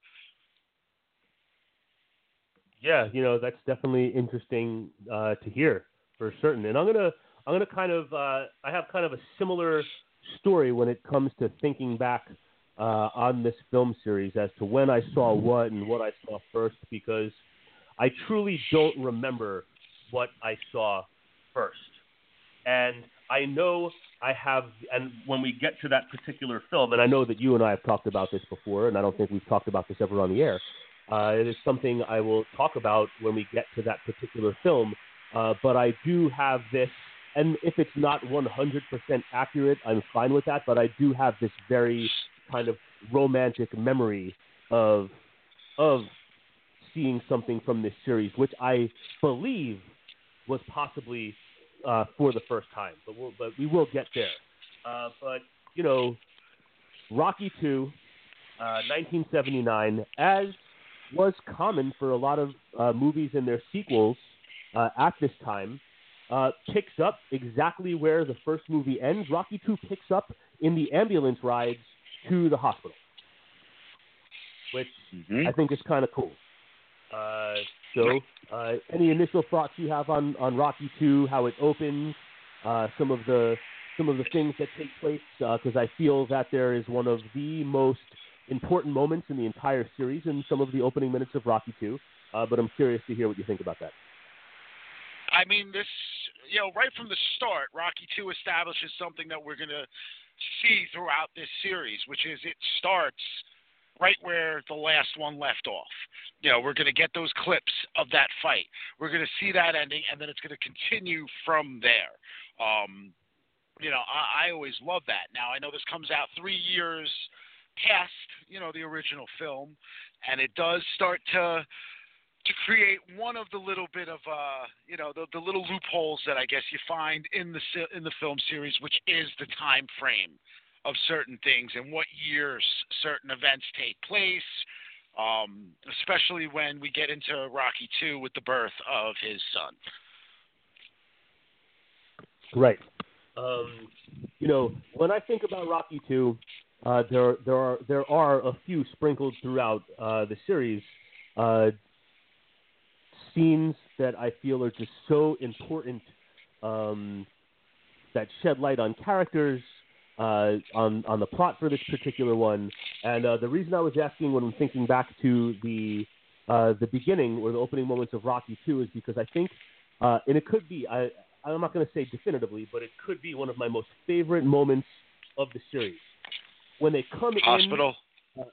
Yeah, you know that's definitely interesting uh, to hear for certain. And I'm gonna I'm gonna kind of uh, I have kind of a similar story when it comes to thinking back uh, on this film series as to when I saw what and what I saw first because I truly don't remember what I saw first. And I know I have, and when we get to that particular film, and I know that you and I have talked about this before, and I don't think we've talked about this ever on the air. Uh, it is something I will talk about when we get to that particular film. Uh, but I do have this, and if it's not 100% accurate, I'm fine with that. But I do have this very kind of romantic memory of of seeing something from this series, which I believe was possibly uh, for the first time, but we'll, but we will get there. Uh, but you know, Rocky Two, uh, 1979, as was common for a lot of uh, movies and their sequels uh, at this time, uh, picks up exactly where the first movie ends. Rocky Two picks up in the ambulance rides to the hospital, which Mm-hmm. I think is kind of cool. Uh, so, uh, any initial thoughts you have on, on Rocky Two, how it opens, uh, some of the some of the things that take place? Because I feel that there is one of the most important moments in the entire series in some of the opening minutes of Rocky Two. Uh, but I'm curious to hear what you think about that. I mean, this, you know, right from the start, Rocky 2 establishes something that we're going to see throughout this series, which is it starts right where the last one left off. You know, we're going to get those clips of that fight. We're going to see that ending, and then it's going to continue from there. Um, you know, I, I always love that. Now, I know this comes out three years past, you know, the original film, and it does start to to create one of the little bit of uh you know the the little loopholes that I guess you find in the in the film series which is the time frame of certain things and what years certain events take place um especially when we get into Rocky 2 with the birth of his son Right. Um, you know, when I think about Rocky Two, uh, there there are there are a few sprinkled throughout uh, the series uh, scenes that I feel are just so important um, that shed light on characters, uh, on on the plot for this particular one. And uh, the reason I was asking when I'm thinking back to the uh, the beginning or the opening moments of Rocky Two is because I think, uh, and it could be I I'm not going to say definitively, but it could be one of my most favorite moments of the series when they come Hospital. in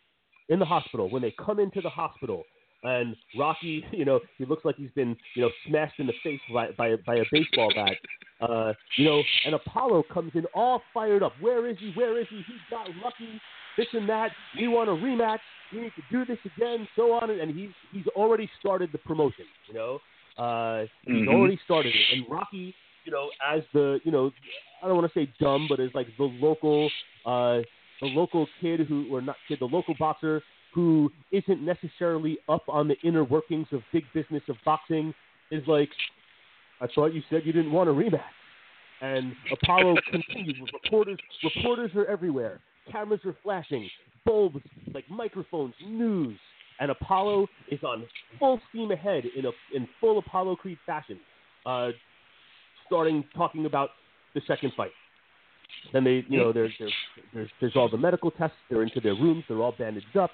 in the hospital when they come into the hospital and Rocky, you know, he looks like he's been, you know, smashed in the face by by, by a baseball bat. Uh, you know, and Apollo comes in all fired up. Where is he? Where is he? He got lucky. This and that. We want a rematch. We need to do this again. So on, and he's he's already started the promotion. You know, uh, he's Mhm. already started it. And Rocky, you know, as the, you know, I don't want to say dumb, but as like the local, uh, the local kid who, or not kid, the local boxer who isn't necessarily up on the inner workings of big business of boxing is like, I thought you said you didn't want a rematch. And Apollo continues. Reporters, reporters are everywhere. Cameras are flashing. Bulbs, like microphones, news. And Apollo is on full steam ahead in a in full Apollo Creed fashion, uh, starting talking about the second fight. Then they, you know, there's there's there's there's all the medical tests. They're into their rooms. They're all bandaged up.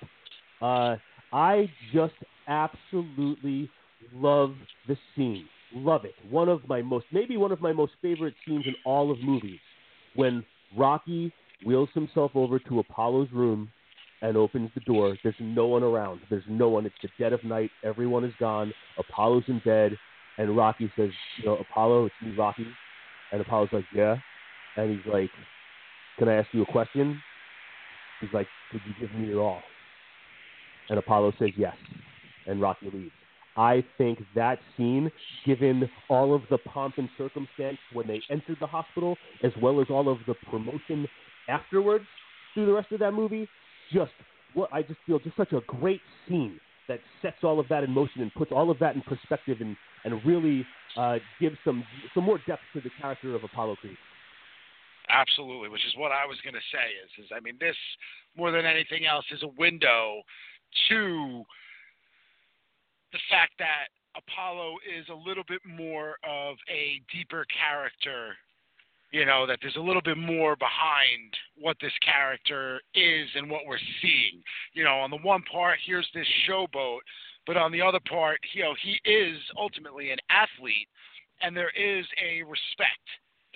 Uh, I just absolutely love the scene. Love it. One of my most, maybe one of my most favorite scenes in all of movies. When Rocky wheels himself over to Apollo's room and opens the door. There's no one around. There's no one. It's the dead of night. Everyone is gone. Apollo's in bed. And Rocky says, you know, Apollo, it's me, Rocky. And Apollo's like, yeah. And he's like, can I ask you a question? He's like, could you give me your all? And Apollo says yes. And Rocky leaves. I think that scene, given all of the pomp and circumstance when they entered the hospital, as well as all of the promotion afterwards through the rest of that movie, just what I just feel just such a great scene that sets all of that in motion and puts all of that in perspective and, and really uh, gives some some more depth to the character of Apollo Creed. Absolutely, which is what I was going to say. Is is I mean this more than anything else is a window to the fact that Apollo is a little bit more of a deeper character. You know that there's a little bit more behind what this character is and what we're seeing. You know, on the one part, here's this showboat, but on the other part, you know, he is ultimately an athlete, and there is a respect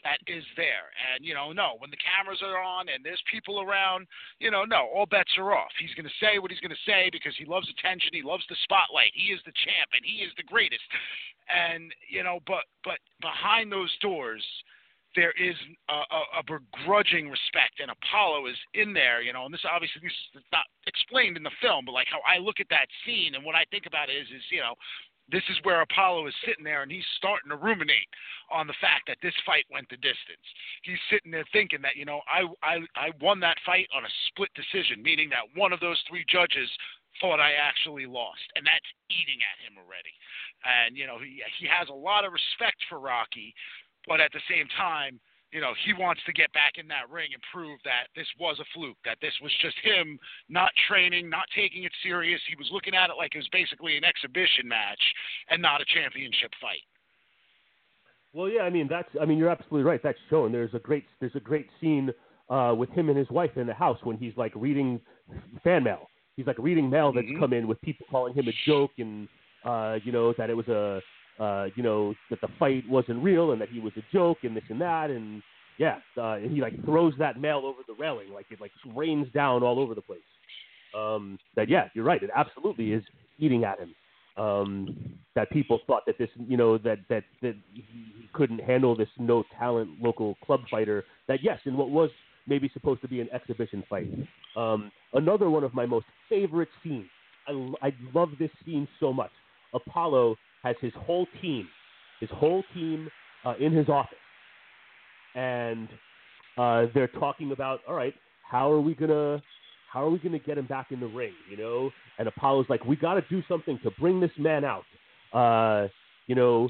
that is there. And, you know, no, when the cameras are on and there's people around, you know, no, all bets are off. He's going to say what he's going to say because he loves attention. He loves the spotlight. He is the champ and he is the greatest. And, you know, but, but behind those doors, there is a, a, a begrudging respect, and Apollo is in there, you know. And this obviously this is not explained in the film, but like how I look at that scene and what I think about it is, is you know, this is where Apollo is sitting there and he's starting to ruminate on the fact that this fight went the distance. He's sitting there thinking that, you know, I I I won that fight on a split decision, meaning that one of those three judges thought I actually lost. And that's eating at him already. And, you know, he he has a lot of respect for Rocky, but at the same time, you know, he wants to get back in that ring and prove that this was a fluke, that this was just him not training, not taking it serious. He was looking at it like it was basically an exhibition match and not a championship fight. Well, yeah, I mean that's I mean you're absolutely right. That's shown. There's a great there's a great scene uh, with him and his wife in the house when he's like reading fan mail. He's like reading mail that's Mhm. come in with people calling him a joke and uh, you know that it was a uh, you know that the fight wasn't real and that he was a joke and this and that and yeah, uh, and he like throws that mail over the railing like it like rains down all over the place. Um, that yeah, you're right. It absolutely is eating at him. Um, that people thought that this, you know, that that that he couldn't handle this no talent local club fighter. That yes, in what was maybe supposed to be an exhibition fight. Um, another one of my most favorite scenes. I, I love this scene so much. Apollo has his whole team, his whole team uh, in his office, and uh, they're talking about, all right, how are we gonna, how are we gonna get him back in the ring, you know? And Apollo's like, we got to do something to bring this man out. Uh, you know,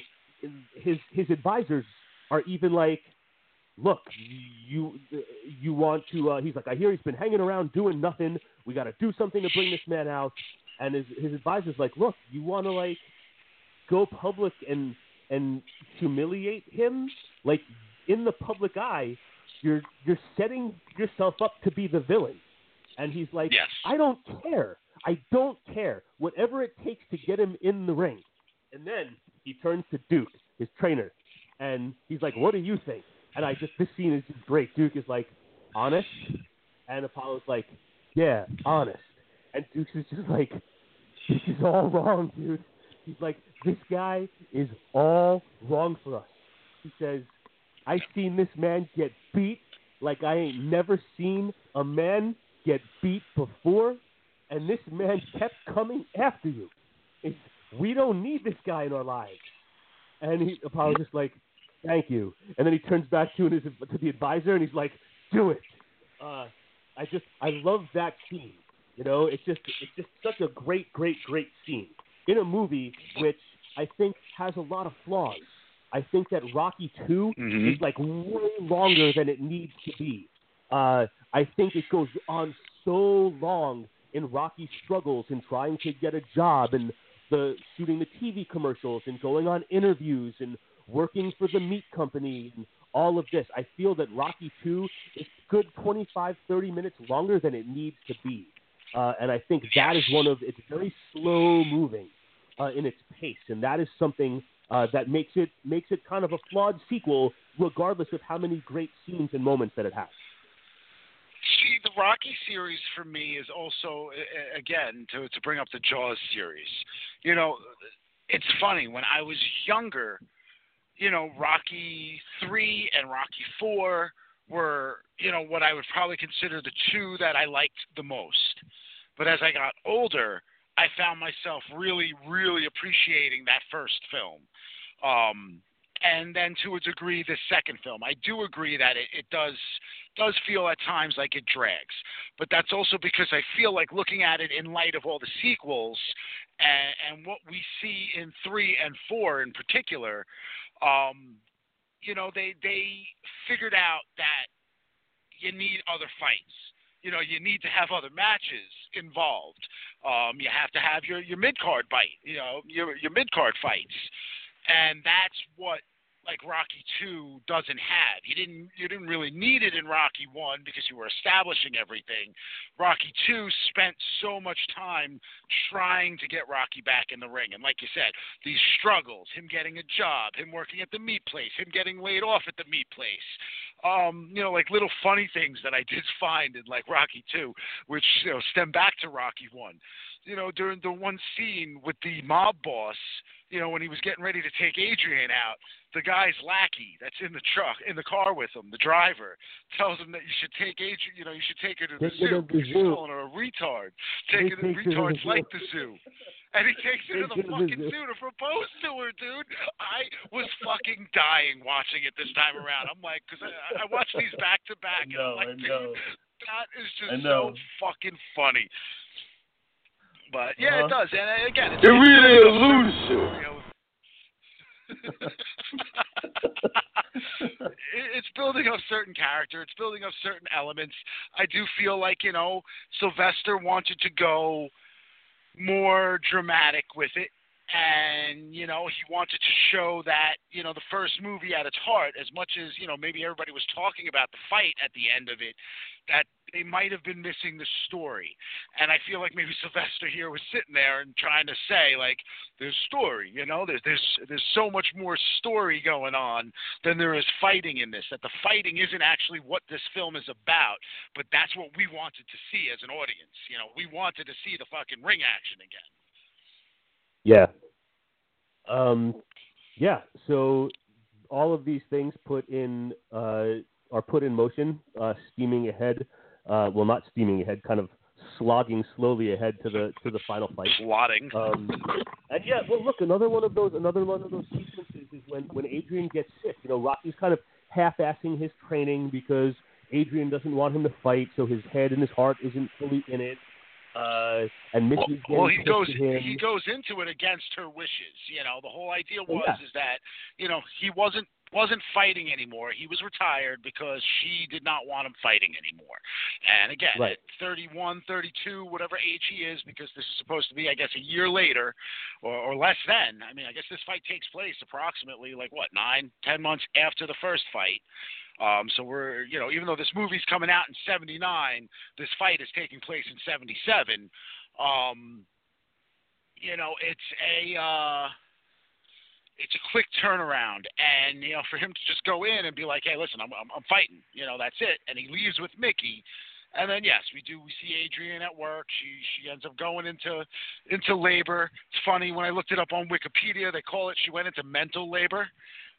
his his advisors are even like, look, you you want to? Uh, he's like, I hear he's been hanging around doing nothing. We got to do something to bring this man out. And his his advisor's like, look, you want to like go public and and humiliate him, like in the public eye, you're you're setting yourself up to be the villain. And he's like, Yes. I don't care. I don't care. Whatever it takes to get him in the ring. And then he turns to Duke, his trainer, and he's like, What do you think? And I just this scene is just great. Duke is like, honest, and Apollo's like, Yeah, honest. And Duke is just like, This is all wrong, dude. He's like, This guy is all wrong for us. He says, I seen this man get beat like I ain't never seen a man get beat before, and this man kept coming after you. It's, we don't need this guy in our lives. And he just like, thank you. And then he turns back to his to the advisor and he's like, do it. Uh, I just I love that scene. You know, it's just it's just such a great, great, great scene in a movie which I think has a lot of flaws. I think that Rocky 2 Mhm. is like way longer than it needs to be. Uh, I think it goes on so long in Rocky's struggles in trying to get a job and the shooting the TV commercials and going on interviews and working for the meat company and all of this. I feel that Rocky 2 is good 25, 30 minutes longer than it needs to be. Uh, and I think that is one of it's very slow moving uh, in its pace, and that is something uh, that makes it makes it kind of a flawed sequel, regardless of how many great scenes and moments that it has. See, the Rocky series for me is also, again, to to bring up the Jaws series. You know, it's funny when I was younger. You know, Rocky three and Rocky four were, you know, what I would probably consider the two that I liked the most. But as I got older, I found myself really, really appreciating that first film. Um, and then to a degree, the second film. I do agree that it, it does does feel at times like it drags, but that's also because I feel like looking at it in light of all the sequels and, and what we see in three and four in particular, um, you know, they they figured out that you need other fights. You know, you need to have other matches involved. Um, you have to have your your mid card fight. You know, your your mid card fights, and that's what like Rocky Two doesn't have. You didn't you didn't really need it in Rocky One because you were establishing everything. Rocky Two spent so much time trying to get Rocky back in the ring, and like you said, these struggles, him getting a job, him working at the meat place, him getting laid off at the meat place. Um, you know, like little funny things that I did find in like Rocky Two, which you know stem back to Rocky One. You know, during the one scene with the mob boss, you know, when he was getting ready to take Adrian out, the guy's lackey that's in the truck, in the car with him, the driver, tells him that you should take Adrian, you know, you should take her to the Take zoo to the because you're calling her a retard. Take her to to the retards zoo. like the zoo. And he takes her to the Takes her to the fucking zoo. zoo to propose to her, dude. I was fucking dying watching it this time around. I'm like, because I, I watched these back to back, and I'm like, dude, that is just know. so fucking funny. But yeah, it Uh-huh. does, and uh, again, it's, It it's really building is up certain lunacy. story of- It- it's building up certain character. It's building up certain elements. I do feel like you know Sylvester wanted to go more dramatic with it, and you know he wanted to show that you know the first movie at its heart, as much as you know maybe everybody was talking about the fight at the end of it, that they might have been missing the story. And I feel like maybe Sylvester here was sitting there and trying to say like, there's story, you know, there's there's there's so much more story going on than there is fighting in this. That the fighting isn't actually what this film is about, but that's what we wanted to see as an audience. You know, we wanted to see the fucking ring action again. Yeah. Um, yeah. So all of these things put in uh, are put in motion, uh, steaming ahead. Uh, well, not steaming ahead, kind of slogging slowly ahead to the to the final fight. Plotting. Um, and yeah, well, look, another one of those, another one of those sequences is when when Adrian gets sick. You know, Rocky's kind of half-assing his training because Adrian doesn't want him to fight, so his head and his heart isn't fully in it. Uh, and Well, Missy's well, he goes pissed at him. he goes into it against her wishes. You know, the whole idea was yeah. is that you know he wasn't wasn't fighting anymore. He was retired because she did not want him fighting anymore. And again, Right. at 31, 32, whatever age he is, because this is supposed to be, I guess, a year later or, or less than. I mean, I guess this fight takes place approximately like what nine, ten months after the first fight. Um, so we're, you know, even though this movie's coming out in '79, this fight is taking place in '77. Um, you know, it's a uh, it's a quick turnaround, and you know, for him to just go in and be like, "Hey, listen, I'm I'm, I'm fighting," you know, that's it, and he leaves with Mickey. And then yes, we do. We see Adrian at work. She she ends up going into into labor. It's funny when I looked it up on Wikipedia. They call it she went into mental labor.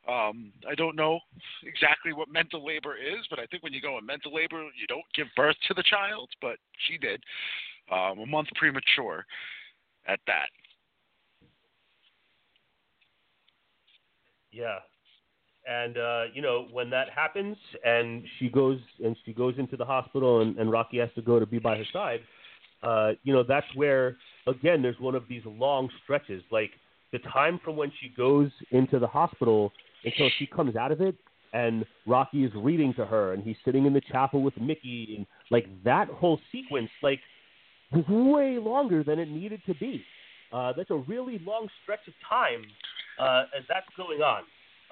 Um, I don't know exactly what mental labor is, but I think when you go in mental labor, you don't give birth to the child. But she did, um, a month premature at that. Yeah. And uh, you know, when that happens and she goes and she goes into the hospital and, and Rocky has to go to be by her side, uh, you know, that's where again there's one of these long stretches. Like the time from when she goes into the hospital until she comes out of it and Rocky is reading to her and he's sitting in the chapel with Mickey and like that whole sequence like was way longer than it needed to be. Uh, that's a really long stretch of time uh, as that's going on.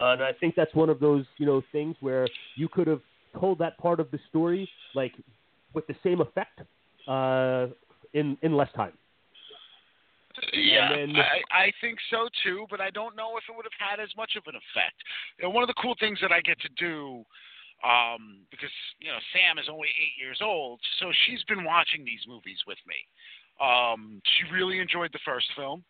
Uh, and I think that's one of those, you know, things where you could have told that part of the story like with the same effect uh, in in less time. Yeah, then- I, I think so too, but I don't know if it would have had as much of an effect. You know, one of the cool things that I get to do, um, because you know Sam is only eight years old, so she's been watching these movies with me. Um, she really enjoyed the first film,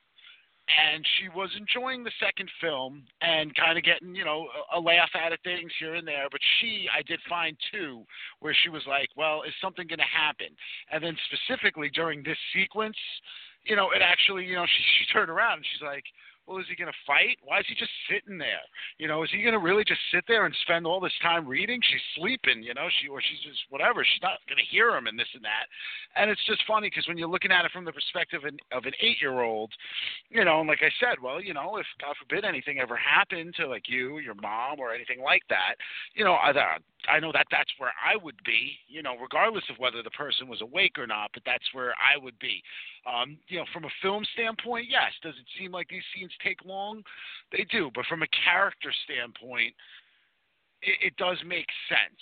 and she was enjoying the second film and kind of getting you know a, a laugh out of things here and there. But she, I did find too, where she was like, "Well, is something going to happen?" And then specifically during this sequence you know, it actually, you know, she, she turned around and she's like, well, is he going to fight? Why is he just sitting there? You know, is he going to really just sit there and spend all this time reading? She's sleeping, you know, she or she's just whatever. She's not going to hear him and this and that. And it's just funny because when you're looking at it from the perspective of an, an eight-year-old, you know, and like I said, well, you know, if God forbid anything ever happened to like you, your mom, or anything like that, you know, I, I know that that's where I would be, you know, regardless of whether the person was awake or not. But that's where I would be. Um, you know, from a film standpoint, yes. Does it seem like these scenes take long? They do. But from a character standpoint, it, it does make sense.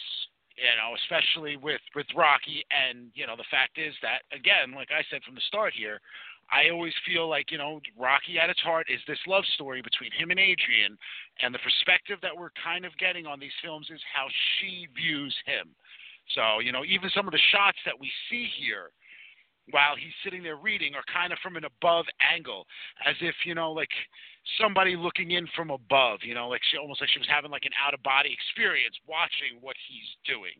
You know, especially with with Rocky, and you know, the fact is that again, like I said from the start here, I always feel like you know Rocky at its heart is this love story between him and Adrian, and the perspective that we're kind of getting on these films is how she views him. So you know, even some of the shots that we see here, while he's sitting there reading, are kind of from an above angle, as if you know, like somebody looking in from above. You know, like she almost like she was having like an out of body experience watching what he's doing.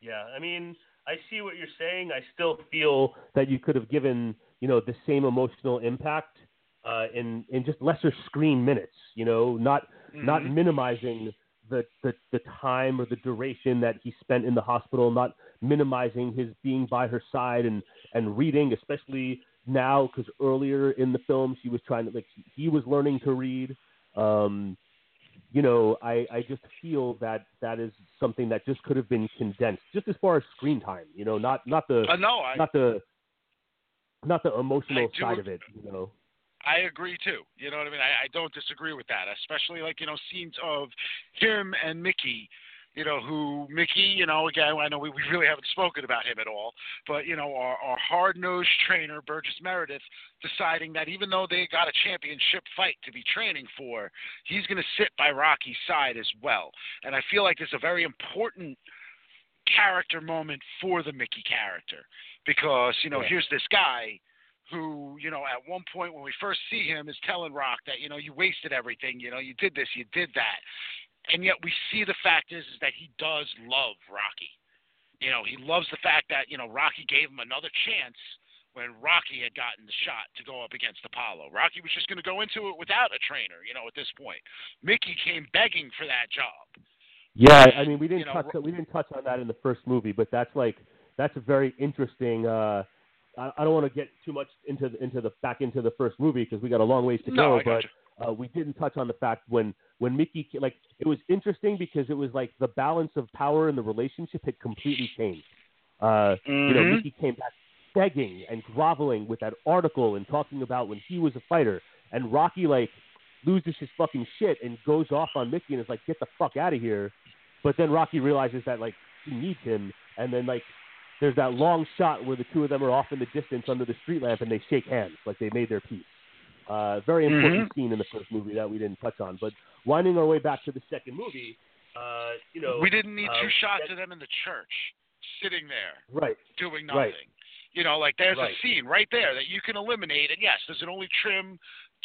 Yeah, I mean, I see what you're saying. I still feel that you could have given, you know, the same emotional impact uh, in in just lesser screen minutes. You know, not not Mhm. minimizing the, the the time or the duration that he spent in the hospital, not minimizing his being by her side and and reading, especially now because earlier in the film she was trying to like he was learning to read. Um, you know, I, I just feel that that is something that just could have been condensed, just as far as screen time. You know, not not the Uh, no, I not the not the emotional do side of it. You know. I agree too. You know what I mean? I, I don't disagree with that, especially like you know scenes of him and Mickey. You know who Mickey? You know again, I know we, we really haven't spoken about him at all, but you know our, our hard-nosed trainer Burgess Meredith deciding that even though they got a championship fight to be training for, he's going to sit by Rocky's side as well. And I feel like it's a very important character moment for the Mickey character because you know Yeah. here's this guy who, you know, at one point when we first see him is telling Rock that, you know, you wasted everything, you know, you did this, you did that. And yet we see the fact is, is that he does love Rocky. You know, he loves the fact that, you know, Rocky gave him another chance when Rocky had gotten the shot to go up against Apollo. Rocky was just going to go into it without a trainer, you know, at this point. Mickey came begging for that job. Yeah, I mean, we didn't You know, touch we didn't touch on that in the first movie, but that's like that's a very interesting. Uh, I, I don't want to get too much into the, into the back into the first movie because we got a long ways to No, go. But you. Uh, we didn't touch on the fact when when Mickey like it was interesting because it was like the balance of power in the relationship had completely changed. Uh, You know, Mhm. Mickey came back begging and groveling with that article and talking about when he was a fighter, and Rocky like loses his fucking shit and goes off on Mickey and is like, "Get the fuck out of here." But then Rocky realizes that like he needs him, and then like there's that long shot where the two of them are off in the distance under the street lamp and they shake hands like they made their peace. Uh, very important scene in the first movie that we didn't touch on. But winding our way back to the second movie, uh, you know, We didn't need uh, two shots that- of them in the church, sitting there right, doing Right. nothing. You know, like there's Right. a scene right there that you can eliminate, and yes, does it only trim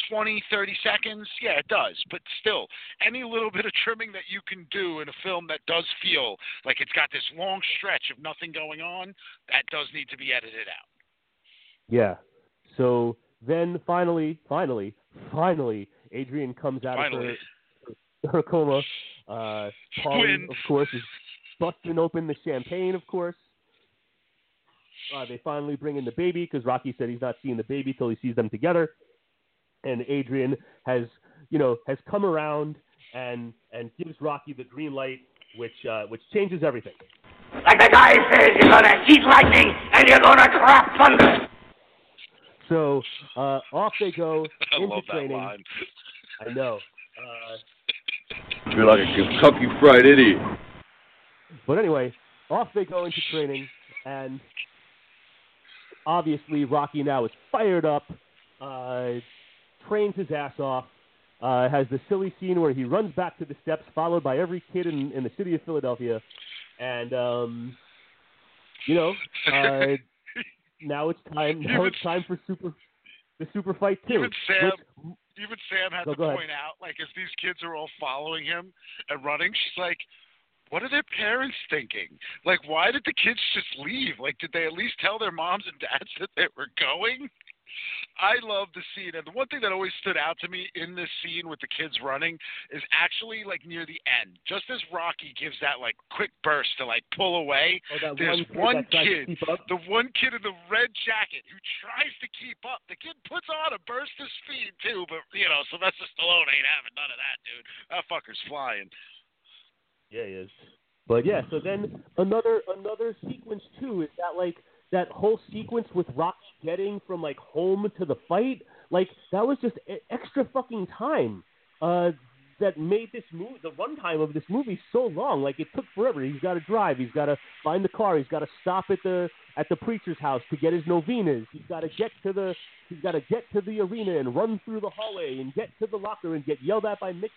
20, 30 seconds? Yeah, it does. But still, any little bit of trimming that you can do in a film that does feel like it's got this long stretch of nothing going on, that does need to be edited out. yeah. So then finally, finally, finally, Adrian comes out Finally. of her, her coma. Uh, Paulie, of course, is busting open the champagne. Of course. Uh, they finally bring in the baby because Rocky said he's not seeing the baby till he sees them together. And Adrian has, you know, has come around and and gives Rocky the green light, which uh, which changes everything. Like the guy says, you're gonna eat lightning and you're gonna crap thunder. So uh, off they go I into love that training. line. I know. Uh, Feel like a Kentucky Fried Idiot. But anyway, off they go into training, and obviously Rocky now is fired up, uh, trains his ass off, uh, has the silly scene where he runs back to the steps, followed by every kid in, in the city of Philadelphia, and um, you know, uh, now it's time. Now Even- it's time for super the super fight too. Even Sam- which- Even Sam had No, to go ahead. point out, like, as these kids are all following him and running, she's like, what are their parents thinking? Like, why did the kids just leave? Like, did they at least tell their moms and dads that they were going? I love the scene, and the one thing that always stood out to me in this scene with the kids running is actually like near the end, just as Rocky gives that like quick burst to like pull away. oh, There's one one kid, that tried to kid, keep up. the one kid in the red jacket who tries to keep up. The kid puts on a burst of speed too, but you know Sylvester Stallone ain't having none of that, dude. That fucker's flying. Yeah, he is. But yeah, so then another another sequence too is that like that whole sequence with Rocky getting from like home to the fight, like that was just extra fucking time. Uh, that made this movie the runtime of this movie so long. Like it took forever. He's got to drive. He's got to find the car. He's got to stop at the at the preacher's house to get his novenas. He's got to get to the he's got to get to the arena and run through the hallway and get to the locker and get yelled at by Mickey.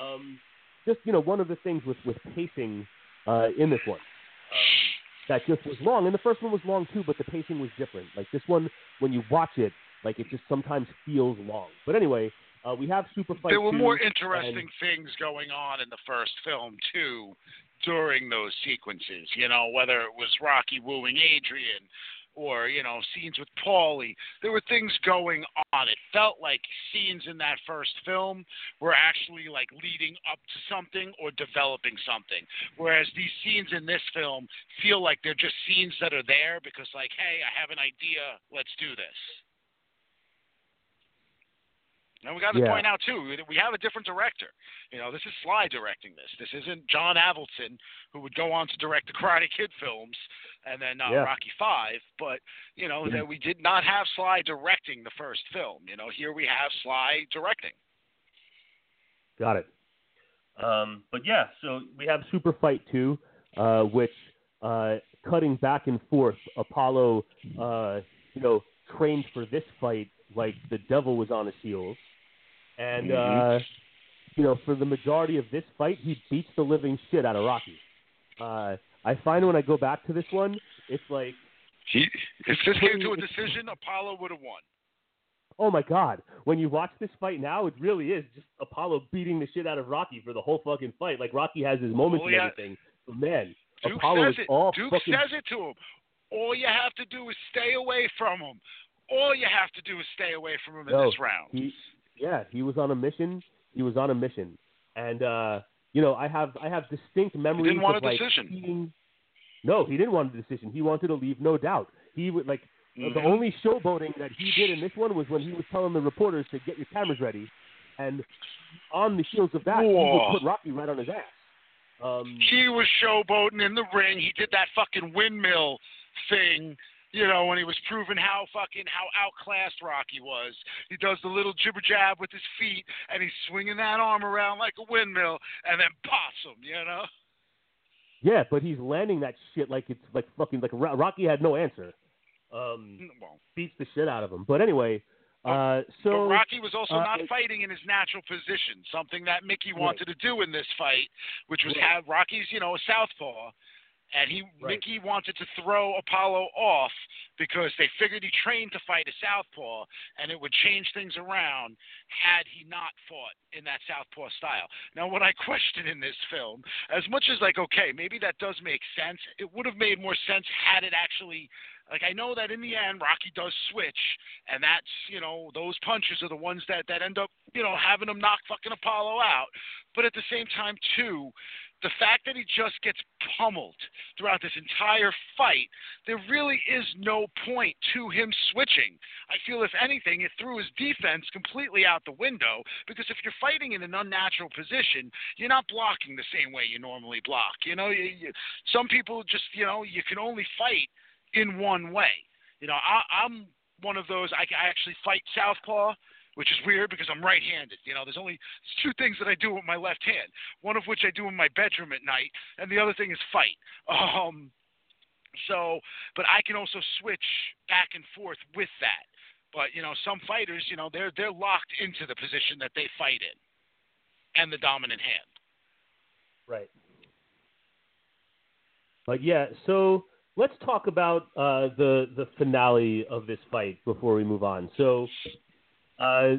Um, just you know one of the things with with pacing uh, in this one that just was long, and the first one was long too, but the pacing was different. Like this one, when you watch it, like it just sometimes feels long. But anyway, uh, we have Super Fight. there were 2, more interesting things going on in the first film too during those sequences. You know, whether it was Rocky wooing Adrian or you know scenes with Paulie, there were things going on. It felt like scenes in that first film were actually like leading up to something or developing something, whereas these scenes in this film feel like they're just scenes that are there because like, hey, I have an idea, let's do this. And we got to Yeah. point out too that we have a different director. You know, this is Sly directing this. This isn't John Avildsen, who would go on to direct the Karate Kid films and then uh, Yeah. Rocky Five. But you know that we did not have Sly directing the first film. You know, here we have Sly directing. Got it. Um, but yeah, so we have Super Fight 2, uh, which uh, cutting back and forth, Apollo, uh, you know, trained for this fight like the devil was on his heels, and uh, you know, for the majority of this fight, he beats the living shit out of Rocky. Uh, I find when I go back to this one, it's like He, if this came to a decision, Apollo would have won. oh my god, when you watch this fight now, it really is just Apollo beating the shit out of Rocky for the whole fucking fight. Like Rocky has his moments Well, and everything. But man, Duke Apollo says is it. all Duke fucking says it to him. All you have to do is stay away from him. All you have to do is stay away from him in No, this round. he yeah, he was on a mission. He was on a mission. And uh, you know, I have I have distinct memories didn't want of a like decision. seeing No, he didn't want a decision. He wanted to leave no doubt. He would like the Mhm. only showboating that he did in this one was when he was telling the reporters to get your cameras ready. and on the heels of that, he would put Rocky right on his ass. Um, he was showboating in the ring. He did that fucking windmill thing, you know, when he was proving how fucking how outclassed Rocky was. He does the little jibber jab with his feet, and he's swinging that arm around like a windmill, and then pops him, you know. yeah, but he's landing that shit like it's like fucking like Rocky had no answer. Um, Well, beats the shit out of him. But anyway, uh, so but Rocky was also uh, not fighting in his natural position, something that Mickey Right. wanted to do in this fight, which was Right. have Rocky's, you know, a southpaw, and he Right. Mickey wanted to throw Apollo off because they figured he trained to fight a southpaw, and it would change things around had he not fought in that southpaw style. Now, what I question in this film, as much as like, okay, maybe that does make sense, it would have made more sense had it actually like I know that in the end Rocky does switch, and that's you know those punches are the ones that that end up you know having him knock fucking Apollo out. But at the same time too, the fact that he just gets pummeled throughout this entire fight, there really is no point to him switching. I feel if anything, it threw his defense completely out the window because if you're fighting in an unnatural position, you're not blocking the same way you normally block. You know, you, you, some people just you know you can only fight in one way. You know, I, I'm one of those. I, I actually fight southpaw, which is weird because I'm right-handed. You know, there's only two things that I do with my left hand. One of which I do in my bedroom at night, and the other thing is fight. Um, so, but I can also switch back and forth with that. But you know, some fighters, you know, they're they're locked into the position that they fight in, and the dominant hand. Right. But yeah, so let's talk about uh, the the finale of this fight before we move on. So uh,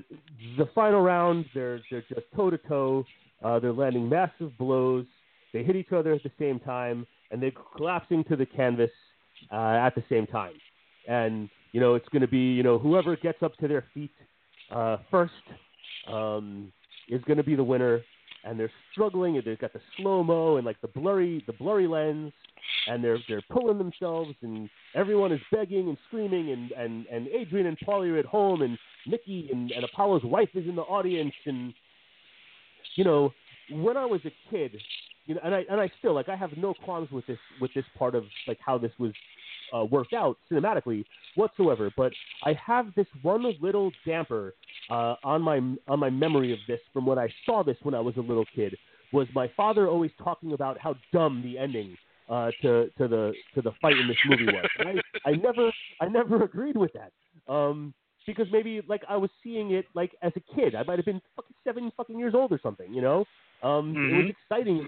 the final round, they're they're just toe to toe. They're landing massive blows. They hit each other at the same time, and they're collapsing to the canvas uh, at the same time. And you know, it's going to be you know whoever gets up to their feet uh, first um, is going to be the winner and they're struggling and they've got the slow mo and like the blurry the blurry lens and they're they're pulling themselves and everyone is begging and screaming and and and Adrian and Paulie are at home and Mickey and, and Apollo's wife is in the audience and you know when I was a kid you know and I and I still like I have no qualms with this with this part of like how this was uh, worked out cinematically whatsoever but I have this one little damper uh, on my on my memory of this from when I saw this when I was a little kid was my father always talking about how dumb the ending uh, to to the to the fight in this movie was. I, I never I never agreed with that um, because maybe like I was seeing it like as a kid. I might have been fucking seven fucking years old or something. You know, um, it was Mhm. exciting.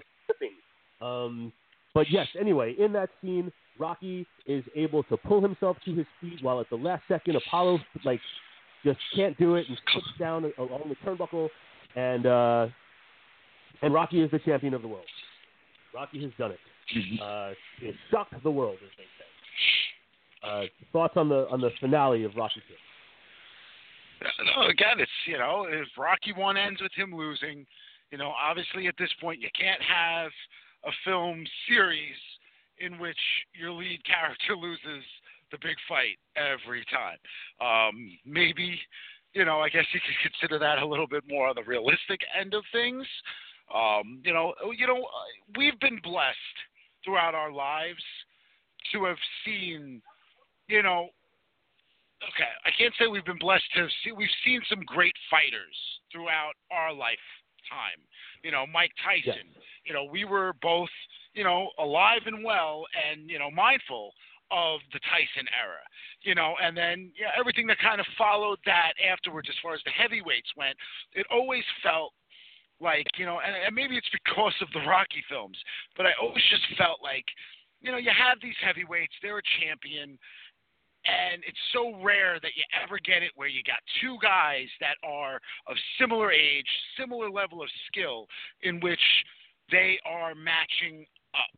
Um, but yes, anyway, in that scene, Rocky is able to pull himself to his feet while at the last second Apollo like just can't do it and slips down along the turnbuckle, and uh, and Rocky is the champion of the world. Rocky has done it. Uh, it shocked the world, as they say. Uh, thoughts on the on the finale of Rocky Two? Again, it's you know, if Rocky one ends with him losing, you know, obviously at this point you can't have a film series in which your lead character loses the big fight every time. Um, maybe, you know, I guess you could consider that a little bit more on the realistic end of things. Um, you know, you know, we've been blessed throughout our lives to have seen, you know, okay, I can't say we've been blessed to see. We've seen some great fighters throughout our lifetime. You know, Mike Tyson. You know, we were both, you know, alive and well, and you know, mindful of the Tyson era. You know, and then yeah, everything that kind of followed that afterwards, as far as the heavyweights went, it always felt like you know, and, and maybe it's because of the Rocky films, but I always just felt like, you know, you have these heavyweights, they're a champion and it's so rare that you ever get it where you got two guys that are of similar age, similar level of skill, in which they are matching up.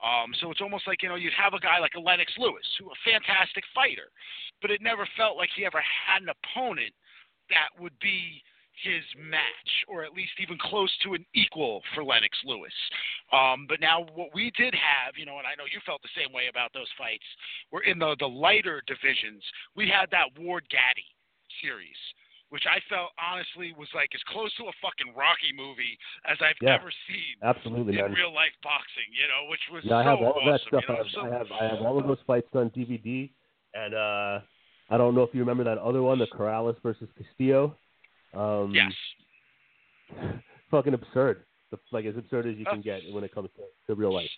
Um, so it's almost like you know you'd have a guy like a Lennox Lewis, who a fantastic fighter, but it never felt like he ever had an opponent that would be his match, or at least even close to an equal for Lennox Lewis. Um, but now what we did have, you know, and I know you felt the same way about those fights, were in the the lighter divisions. We had that Ward Gatti series, which I felt honestly was like as close to a fucking Rocky movie as I've Yeah. ever seen Absolutely, in man. real life boxing. You know, which was Yeah, I have all of that stuff. you I have, so, I have I have all of those fights on DVD, and uh, I don't know if you remember that other one, the Corrales versus Castillo. Um, yes. fucking absurd. The, like as absurd as you Oh. can get when it comes to, to real life.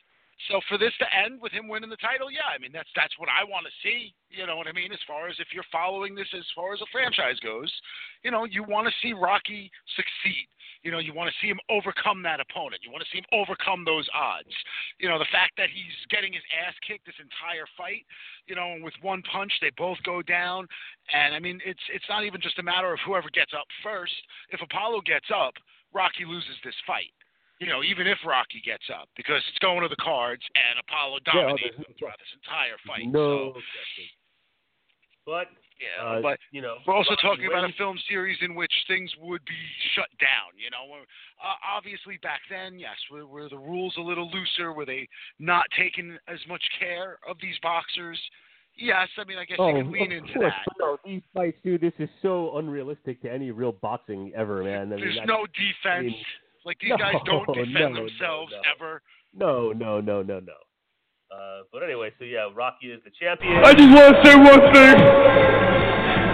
So for this to end with him winning the title, yeah, I mean that's that's what I want to see. You know what I mean? As far as if you're following this as far as a franchise goes, you know, you want to see Rocky succeed. You know, you want to see him overcome that opponent. You want to see him overcome those odds. You know, the fact that he's getting his ass kicked this entire fight, you know, and with one punch they both go down. And I mean, it's it's not even just a matter of whoever gets up first. If Apollo gets up, Rocky loses this fight. You know, even if Rocky gets up, because it's going to the cards, and Apollo Yeah, oh, dominates there's him throughout this entire fight. No So. But yeah, uh, but you know, we're also talking about a film series in which things would be shut down. You know, uh, obviously back then, yes, were, were the rules a little looser? Were they not taking as much care of these boxers? Yes, I mean, I guess Oh, you can lean into course. that. No, these fights, dude, this is so unrealistic to any real boxing ever, man. I mean, There's no defense. mean, like these no, guys don't defend no, no, themselves no. ever. No, no, no, no, no. Uh, but anyway, so yeah, Rocky is the champion. I just want to say one thing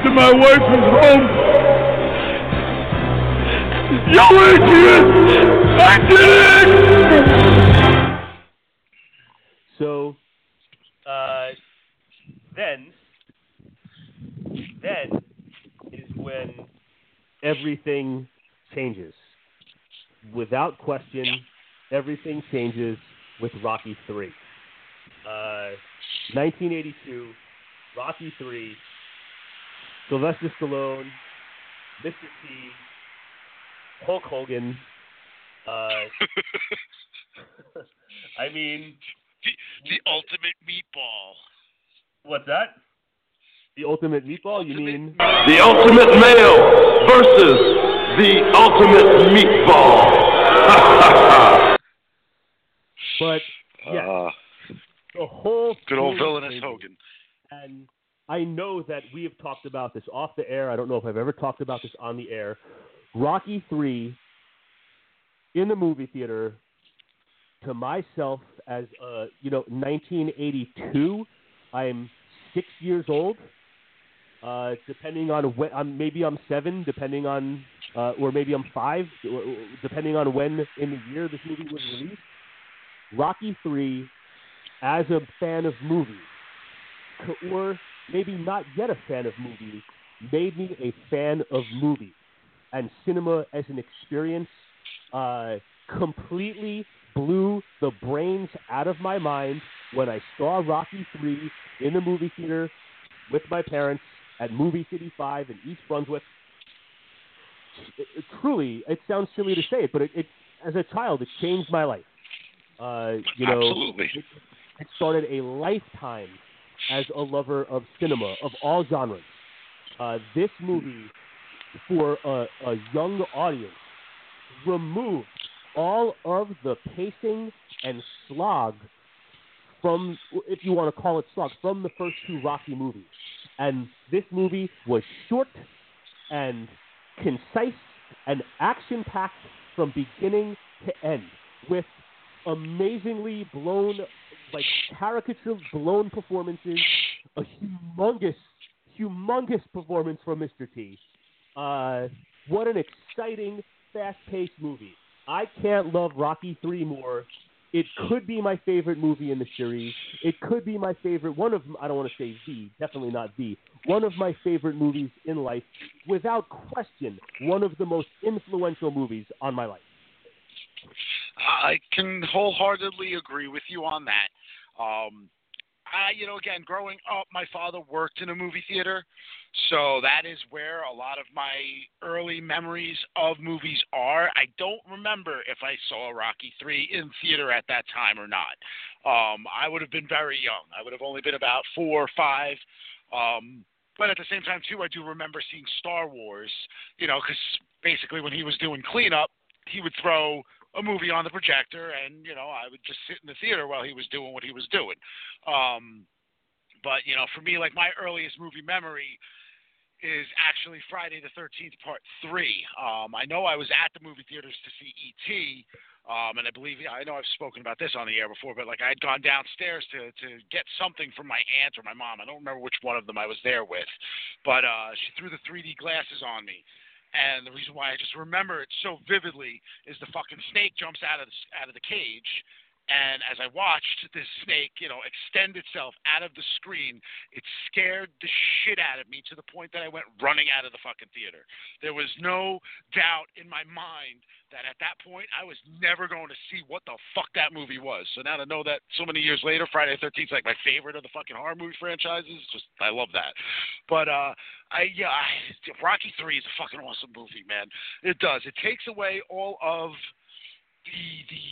to my wife who's home. Yo, Adrian! I did it! So, uh, then, then is when everything changes. Without question, everything changes with Rocky 3. Uh, 1982, Rocky 3, Sylvester Stallone, Mr. T, Hulk Hogan. Uh, I mean, The, the ultimate meatball. What's that? The ultimate meatball? You mean? The ultimate male versus the ultimate meatball. But yeah, Uh, the whole good old villainous. Hogan. And I know that we have talked about this off the air. I don't know if I've ever talked about this on the air. Rocky Three in the movie theater to myself as uh, you know 1982. I'm six years old. Uh, depending on when, I'm, maybe I'm seven, depending on, uh, or maybe I'm five, depending on when in the year this movie was released. Rocky Three, as a fan of movies, or maybe not yet a fan of movies, made me a fan of movies and cinema as an experience. Uh, completely blew the brains out of my mind when I saw Rocky Three in the movie theater with my parents at Movie City Five in East Brunswick. It, it- truly, it sounds silly to say it, but it, it as a child, it changed my life. Uh, you know, Absolutely. it, it started a lifetime as a lover of cinema of all genres. Uh, this movie, for a, a young audience, removed all of the pacing and slog from, if you want to call it slog, from the first two Rocky movies. And this movie was short and concise and action packed from beginning to end with amazingly blown, like caricature blown performances, a humongous, humongous performance from Mr. T. Uh, what an exciting, fast paced movie. I can't love Rocky 3 more. It could be my favorite movie in the series. It could be my favorite, one of, I don't want to say the, definitely not the, one of my favorite movies in life. Without question, one of the most influential movies on my life. I can wholeheartedly agree with you on that. Um, I, you know, again, growing up, my father worked in a movie theater, so that is where a lot of my early memories of movies are. I don't remember if I saw Rocky Three in theater at that time or not. Um, I would have been very young. I would have only been about four or five. Um, but at the same time, too, I do remember seeing Star Wars. You know, because basically when he was doing cleanup, he would throw a movie on the projector, and you know I would just sit in the theater while he was doing what he was doing. Um, but you know, for me, like my earliest movie memory is actually Friday the 13th, Part 3. Um, I know I was at the movie theaters to see E.T., um, and I believe, I know I've spoken about this on the air before, but like I had gone downstairs to, to get something from my aunt or my mom. I don't remember which one of them I was there with, but uh, she threw the 3D glasses on me. And the reason why I just remember it so vividly is the fucking snake jumps out of the, out of the cage, and as I watched this snake, you know, extend itself out of the screen, it scared the shit out of me to the point that I went running out of the fucking theater. There was no doubt in my mind that at that point I was never going to see what the fuck that movie was. So now to know that so many years later, Friday the Thirteenth is like my favorite of the fucking horror movie franchises, just I love that. But uh, I yeah, I, Rocky Three is a fucking awesome movie, man. It does. It takes away all of the the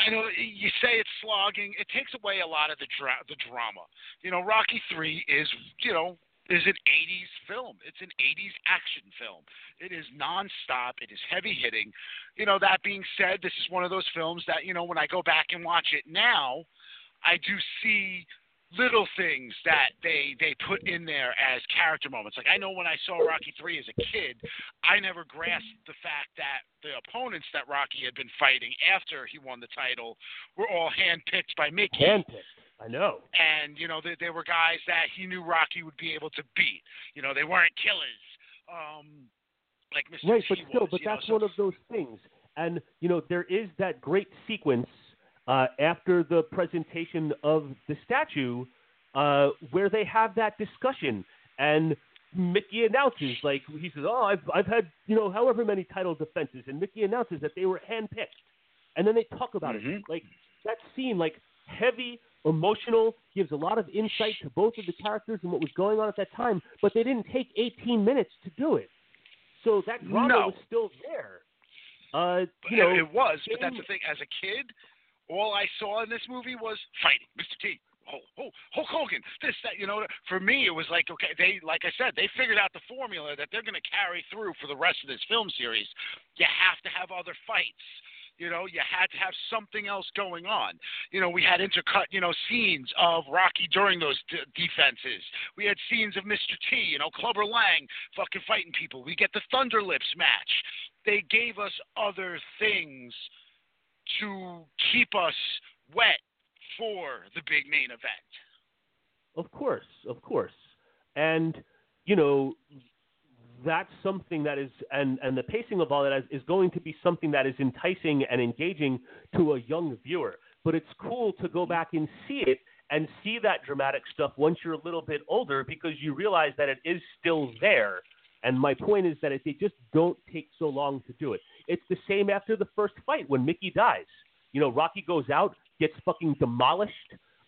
I know you say it's slogging. It takes away a lot of the dra- the drama. You know, Rocky Three is you know is an 80s film. It's an 80s action film. It is nonstop. It is heavy hitting. You know, that being said, this is one of those films that you know when I go back and watch it now, I do see little things that they they put in there as character moments. Like I know when I saw Rocky 3 as a kid, I never grasped the fact that the opponents that Rocky had been fighting after he won the title were all handpicked by Mickey. Handpicked. I know. And you know, they, they were guys that he knew Rocky would be able to beat. You know, they weren't killers. Um, like Mr. Right, T but still, was, but you know, that's so- one of those things. And you know, there is that great sequence uh, after the presentation of the statue uh, where they have that discussion, and Mickey announces, like he says, "Oh, I've I've had you know however many title defenses," and Mickey announces that they were handpicked, and then they talk about it. Mhm. Like that scene, like heavy, emotional, gives a lot of insight to both of the characters and what was going on at that time. But they didn't take 18 minutes to do it, so that drama No. was still there. Uh, you know, it, was, but that's the thing. As a kid, all I saw in this movie was fighting, Mr. T. Oh, oh, Hulk Hogan, this, that, you know. For me, it was like, okay, they, like I said, they figured out the formula that they're going to carry through for the rest of this film series. You have to have other fights. You know, you had to have something else going on. You know, we had intercut, you know, scenes of Rocky during those d- defenses. We had scenes of Mr. T, you know, Clubber Lang fucking fighting people. We get the Thunder Lips match. They gave us other things to keep us wet for the big main event. Of course, of course. And, you know, that's something that is, and, and the pacing of all that is, is going to be something that is enticing and engaging to a young viewer. But it's cool to go back and see it and see that dramatic stuff once you're a little bit older because you realize that it is still there. And my point is that if they just don't take so long to do it. It's the same after the first fight when Mickey dies. You know, Rocky goes out, gets fucking demolished,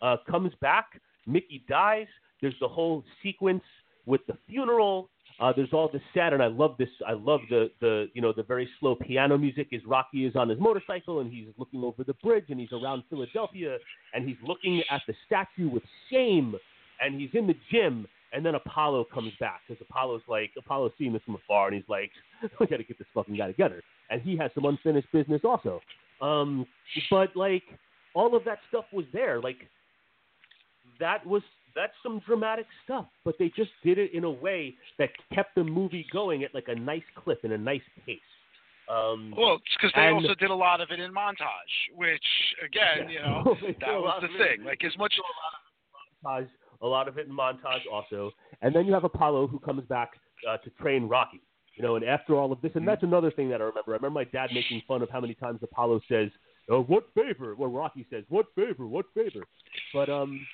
uh, comes back, Mickey dies. There's the whole sequence with the funeral. Uh, there's all this sad, and I love this. I love the the you know the very slow piano music as Rocky is on his motorcycle and he's looking over the bridge and he's around Philadelphia and he's looking at the statue with shame and he's in the gym and then Apollo comes back because Apollo's like Apollo's seeing this from afar and he's like we got to get this fucking guy together and he has some unfinished business also. Um, but like all of that stuff was there. Like that was that's some dramatic stuff, but they just did it in a way that kept the movie going at like a nice clip and a nice pace. Um, Well, it's because they And- also did a lot of it in montage, which again, you know, that was the thing. Like as much a lot, of montage, a lot of it in montage also, and then you have Apollo who comes back uh, to train Rocky. You know, and after all of this, and that's another thing that I remember. I remember my dad making fun of how many times Apollo says, oh, "What favor?" Well, Rocky says, "What favor? What favor?" But um,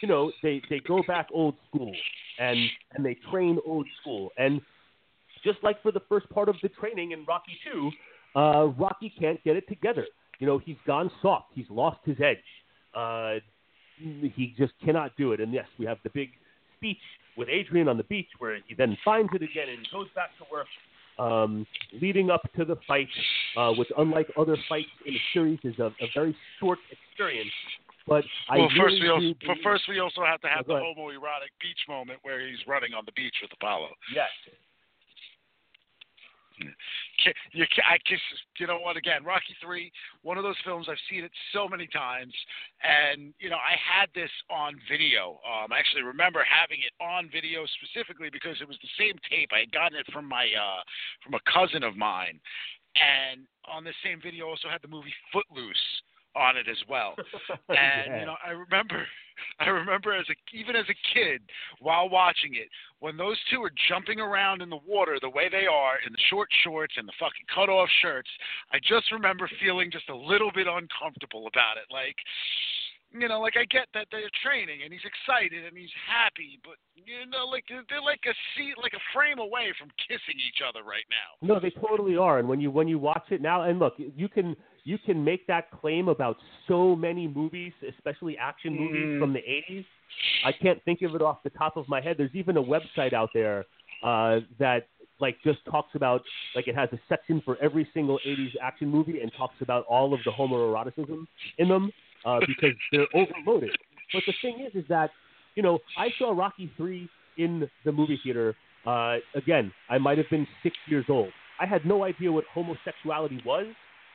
you know, they they go back old school and and they train old school, and just like for the first part of the training in Rocky Two, uh, Rocky can't get it together. You know, he's gone soft. He's lost his edge. Uh, he just cannot do it. And yes, we have the big speech with Adrian on the beach where he then finds it again and goes back to work. Um, leading up to the fight, uh, which unlike other fights in the series is a, a very short experience. But I well, first really we also, first we also have to have the homoerotic beach moment where he's running on the beach with Apollo. yes, you I just, you know what? Again, Rocky Three, one of those films I've seen it so many times, and you know I had this on video. Um, I actually remember having it on video specifically because it was the same tape. I had gotten it from my uh, from a cousin of mine, and on the same video also had the movie Footloose on it as well. And Yeah. you know, I remember, I remember as a even as a kid while watching it, when those two are jumping around in the water the way they are in the short shorts and the fucking cut off shirts, I just remember feeling just a little bit uncomfortable about it. Like, you know, like I get that they're training and he's excited and he's happy, but you know, like they're like a seat, like a frame away from kissing each other right now. No, they totally are. And when you when you watch it now, and look, you can you can make that claim about so many movies, especially action movies Mm. from the '80s. I can't think of it off the top of my head. There's even a website out there uh, that like just talks about like it has a section for every single '80s action movie and talks about all of the homoeroticism in them uh, because they're overloaded. But the thing is, is that you know I saw Rocky three in the movie theater. Uh, again, I might have been six years old. I had no idea what homosexuality was.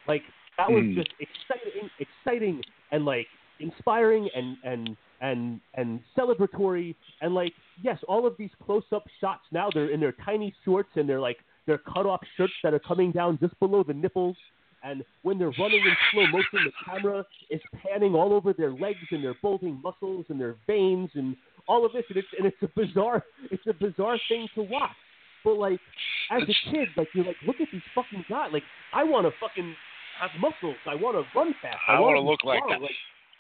Like that was Mm. just exciting, exciting, and like inspiring and and and and celebratory. And like yes, all of these close-up shots now they're in their tiny shorts and they're like they're cut-off shirts that are coming down just below the nipples. And when they're running in slow motion, the camera is panning all over their legs and their bulging muscles and their veins and all of this. And it's and it's a bizarre it's a bizarre thing to watch. But like as a kid, like you're like, look at these fucking guys. Like I want to fucking have muscles. I want to run fast. I wanna wanna be look like that.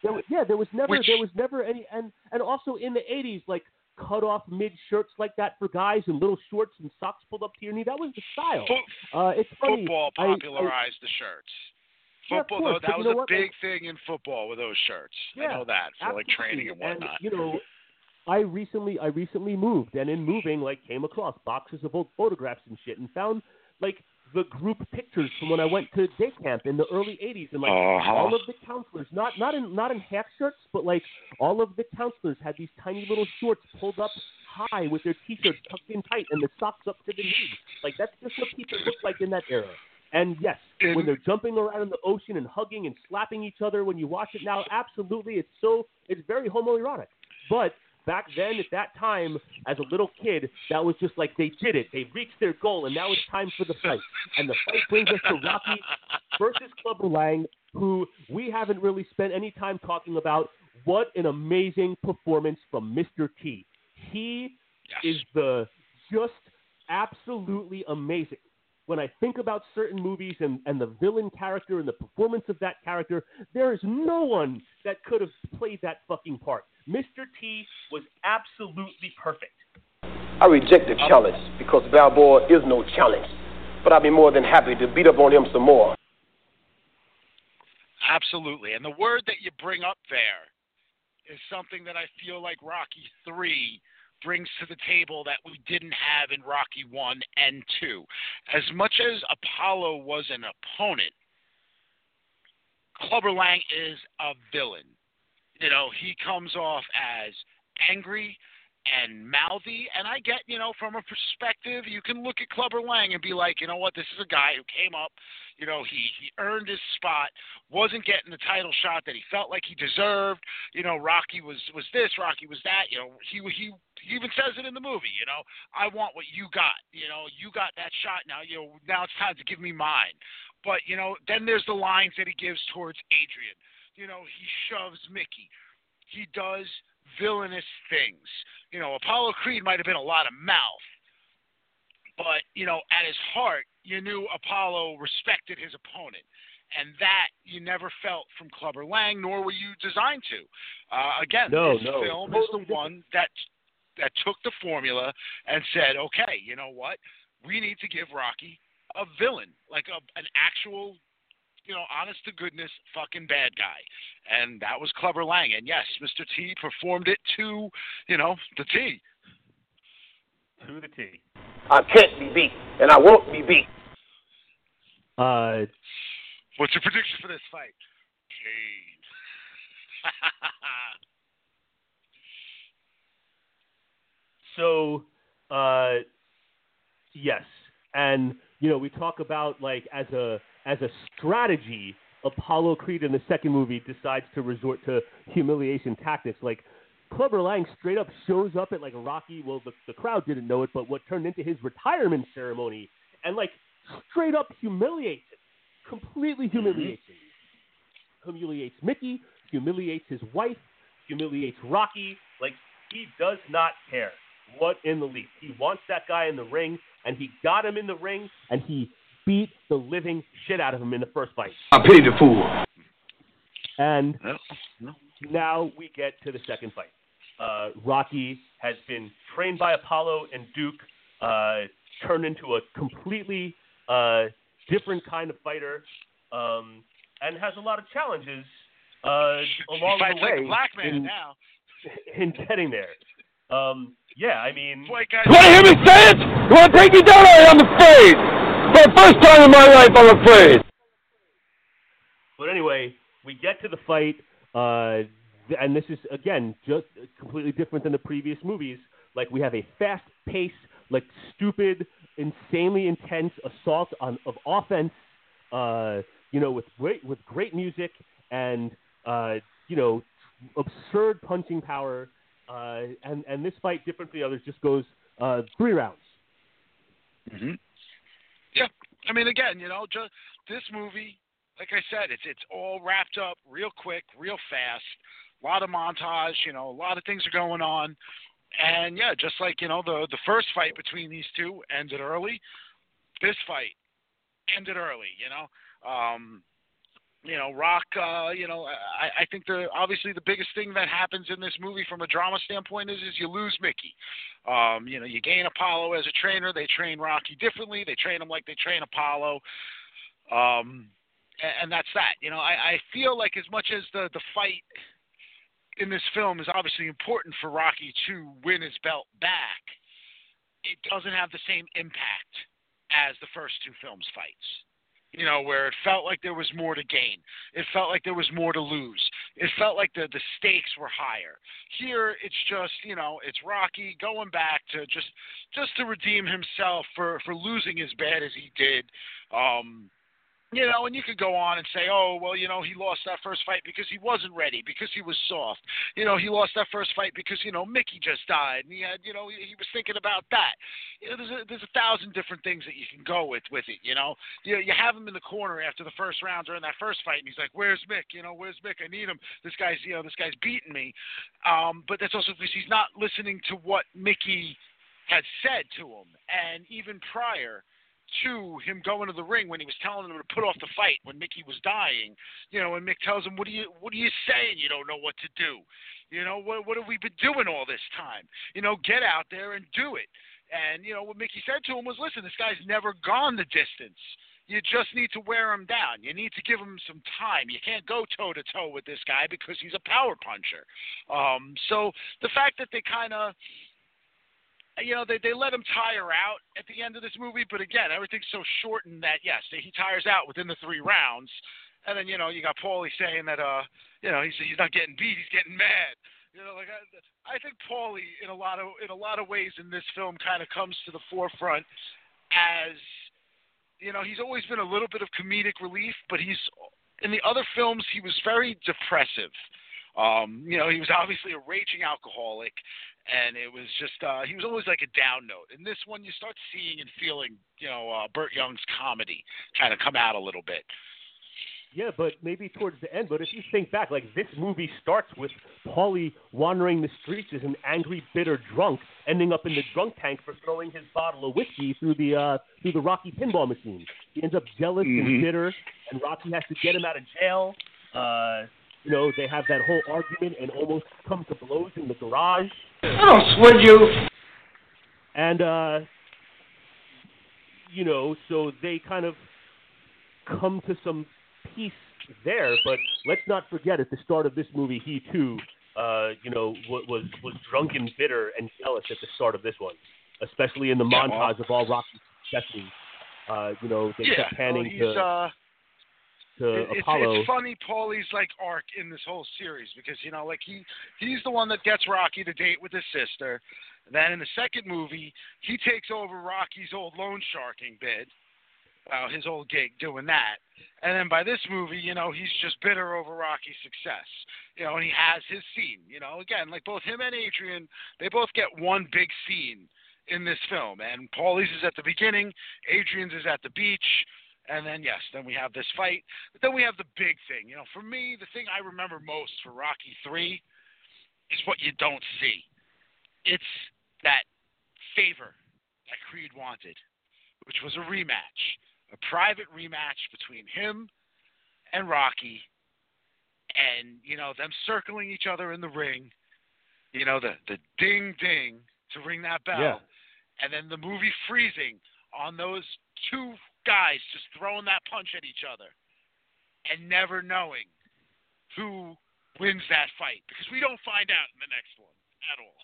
there was, yeah, there was never Which- there was never any and and also in the '80s, like cut off mid shirts like that for guys and little shorts and socks pulled up to your knee. That was the style. Foot, Uh, it's funny. football I- I- popularized the shirts. Yeah, Football, course, though, that was a what? big thing in football with those shirts. I Yeah, know that for like training and whatnot. you know, I recently I recently moved, and in moving, like came across boxes of old photographs and shit, and found like the group pictures from when I went to day camp in the early '80s, and like Uh-huh. all of the counselors, not not in not in half shirts, but like all of the counselors had these tiny little shorts pulled up high with their t-shirts tucked in tight and the socks up to the knee. Like that's just what people looked like in that era. And yes, when they're jumping around in the ocean and hugging and slapping each other, when you watch it now, absolutely, it's so it's very homoerotic. But back then, at that time, as a little kid, that was just like they did it. They reached their goal, and now it's time for the fight. And the fight brings us to Rocky versus Club Lang, who we haven't really spent any time talking about. What an amazing performance from Mr. T. He Yes. is the just absolutely amazing. When I think about certain movies and, and the villain character and the performance of that character, there is no one that could have played that fucking part. Mr. T was absolutely perfect. I reject the challenge because Balboa is no challenge. But I'd be more than happy to beat up on him some more. Absolutely. And the word that you bring up there is something that I feel like Rocky 3 brings to the table that we didn't have in Rocky 1 and 2. As much as Apollo was an opponent, Clubber Lang is a villain. You know, he comes off as angry and mouthy, and I get, you know, from a perspective, you can look at Clubber Lang and be like, you know what, this is a guy who came up, you know, he he earned his spot, wasn't getting the title shot that he felt like he deserved. You know, Rocky was was this, Rocky was that. You know, he he he even says it in the movie. You know, I want what you got. You know, you got that shot now. You know, now it's time to give me mine. But you know, then there's the lines that he gives towards Adrian. You know, he shoves Mickey. He does villainous things. You know, Apollo Creed might have been a lot of mouth, but you know, at his heart, you knew Apollo respected his opponent, and that you never felt from Clubber Lang, nor were you designed to. Uh, again, No, this no, film is the one that that took the formula and said, okay, you know what, we need to give Rocky a villain, like a, an actual you know, honest to goodness fucking bad guy. And that was Clubber Lang. And yes, Mr. T performed it to, you know, the T. To the T. I can't be beat, and I won't be beat. Uh, What's your prediction for this fight? Kane. so, uh, yes. And you know, we talk about like as a as a strategy, Apollo Creed in the second movie decides to resort to humiliation tactics. Like Clubber Lang straight up shows up at like Rocky. Well, the, the crowd didn't know it, but what turned into his retirement ceremony, and like straight up humiliates him, completely mm-hmm. humiliates him. Humiliates Mickey, humiliates his wife, humiliates Rocky. Like he does not care what in the least. He wants that guy in the ring, and he got him in the ring, and he beat the living shit out of him in the first fight. I pity the fool. And No, no. now we get to the second fight. Uh, Rocky has been trained by Apollo and Duke, uh, turned into a completely uh, different kind of fighter, um, and has a lot of challenges uh, along the way like black man in, now. in getting there. Um, yeah, I mean, White guys. You want to hear me say it? You want to take me down? I am afraid. For the first time in my life, I'm afraid. But anyway, we get to the fight, uh, and this is again just completely different than the previous movies. Like we have a fast-paced, like stupid, insanely intense assault on of offense. Uh, you know, with great with great music and uh, you know absurd punching power. Uh, and and this fight, different from the others, just goes uh, three rounds. hmm Yeah, I mean, again, you know, just this movie, like I said, it's it's all wrapped up real quick, real fast. A lot of montage, you know, a lot of things are going on, and yeah, just like you know, the the first fight between these two ended early. This fight ended early, you know. Um, you know, Rock. Uh, you know, I, I think the obviously the biggest thing that happens in this movie from a drama standpoint is is you lose Mickey. Um, you know, you gain Apollo as a trainer. They train Rocky differently. They train him like they train Apollo. Um, and, and that's that. You know, I, I feel like as much as the the fight in this film is obviously important for Rocky to win his belt back, it doesn't have the same impact as the first two films fights you know, where it felt like there was more to gain. It felt like there was more to lose. It felt like the the stakes were higher. Here, it's just you know, it's Rocky going back to just just to redeem himself for for losing as bad as he did. Um, you know, and you could go on and say, oh, well, you know, he lost that first fight because he wasn't ready, because he was soft. You know, he lost that first fight because, you know, Mickey just died and he had, you know, he, was thinking about that. You know, there's a, there's a thousand different things that you can go with with it, you know. You, you have him in the corner after the first round during that first fight and he's like, where's Mick? You know, where's Mick? I need him. This guy's, you know, this guy's beating me. Um, but that's also because he's not listening to what Mickey had said to him. And even prior, to him going to the ring when he was telling him to put off the fight when Mickey was dying. You know, and Mick tells him, "What are you What are you saying? You don't know what to do. You know, what What have we been doing all this time? You know, get out there and do it." And you know what Mickey said to him was, "Listen, this guy's never gone the distance." You just need to wear him down. You need to give him some time. You can't go toe to toe with this guy because he's a power puncher. Um, so the fact that they kind of you know, they, they let him tire out at the end of this movie, but again, everything's so shortened that yes, he tires out within the three rounds, and then you know you got Paulie saying that uh, you know he's he's not getting beat, he's getting mad. You know, like I, I think Paulie in a lot of in a lot of ways in this film kind of comes to the forefront as you know he's always been a little bit of comedic relief, but he's in the other films he was very depressive. Um, you know, he was obviously a raging alcoholic, and it was just uh, he was always like a down note. In this one, you start seeing and feeling, you know, uh, Burt Young's comedy kind of come out a little bit. Yeah, but maybe towards the end. But if you think back, like this movie starts with Paulie wandering the streets as an angry, bitter drunk, ending up in the drunk tank for throwing his bottle of whiskey through the uh, through the Rocky pinball machine. He ends up jealous and Mhm. bitter, and Rocky has to get him out of jail. Uh, you know, they have that whole argument and almost come to blows in the garage. I don't swing you. And uh you know, so they kind of come to some peace there, but let's not forget at the start of this movie he too uh, you know, wa- was was drunk and bitter and jealous at the start of this one, especially in the Yeah, montage well- of all Rocky's successes. Uh, you know, they yeah, kept panning well, to, uh, to it- it's, Apollo. it's funny Paulie's like arc in this whole series because you know like he he's the one that gets Rocky to date with his sister. Then in the second movie, he takes over Rocky's old loan sharking bid. uh, his old gig doing that. And then by this movie, you know, he's just bitter over Rocky's success. You know, and he has his scene. You know, again, like both him and Adrian, they both get one big scene in this film. And Paulie's is at the beginning, Adrian's is at the beach, and then yes, then we have this fight. But then we have the big thing. You know, for me, the thing I remember most for Rocky Three is what you don't see. It's that favor that Creed wanted, which was a rematch, a private rematch between him and Rocky, and you know them circling each other in the ring. You know the the ding ding to ring that bell, Yeah. and then the movie freezing on those two guys just throwing that punch at each other, and never knowing who wins that fight because we don't find out in the next one at all.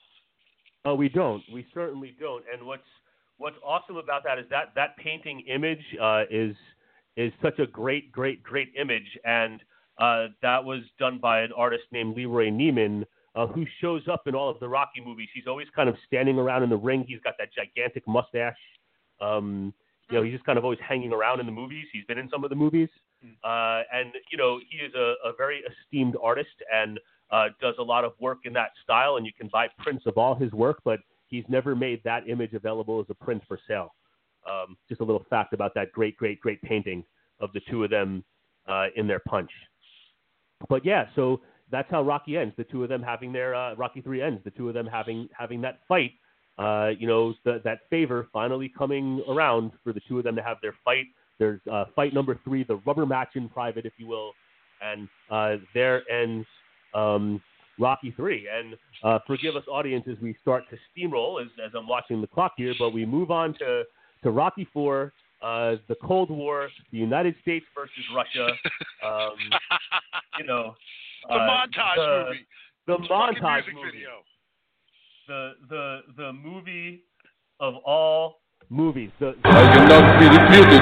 Oh, we don't. We certainly don't. And what's what's awesome about that is that that painting image uh, is is such a great, great, great image, and uh, that was done by an artist named Leroy Neiman, uh, who shows up in all of the Rocky movies. He's always kind of standing around in the ring. He's got that gigantic mustache. Um, you know, he's just kind of always hanging around in the movies. He's been in some of the movies, uh, and you know, he is a, a very esteemed artist and uh, does a lot of work in that style. And you can buy prints of all his work, but he's never made that image available as a print for sale. Um, just a little fact about that great, great, great painting of the two of them uh, in their punch. But yeah, so that's how Rocky ends. The two of them having their uh, Rocky Three ends. The two of them having having that fight. Uh, you know, the, that favor finally coming around for the two of them to have their fight. There's uh, fight number three, the rubber match in private, if you will, and uh, there ends um, Rocky Three. And uh, forgive us, audience, as we start to steamroll as, as I'm watching the clock here, but we move on to to Rocky Four, uh, the Cold War, the United States versus Russia. Um, you know, the uh, montage the- movie, the fucking montage music movie, video. The the the movie of all movies. The, refuted.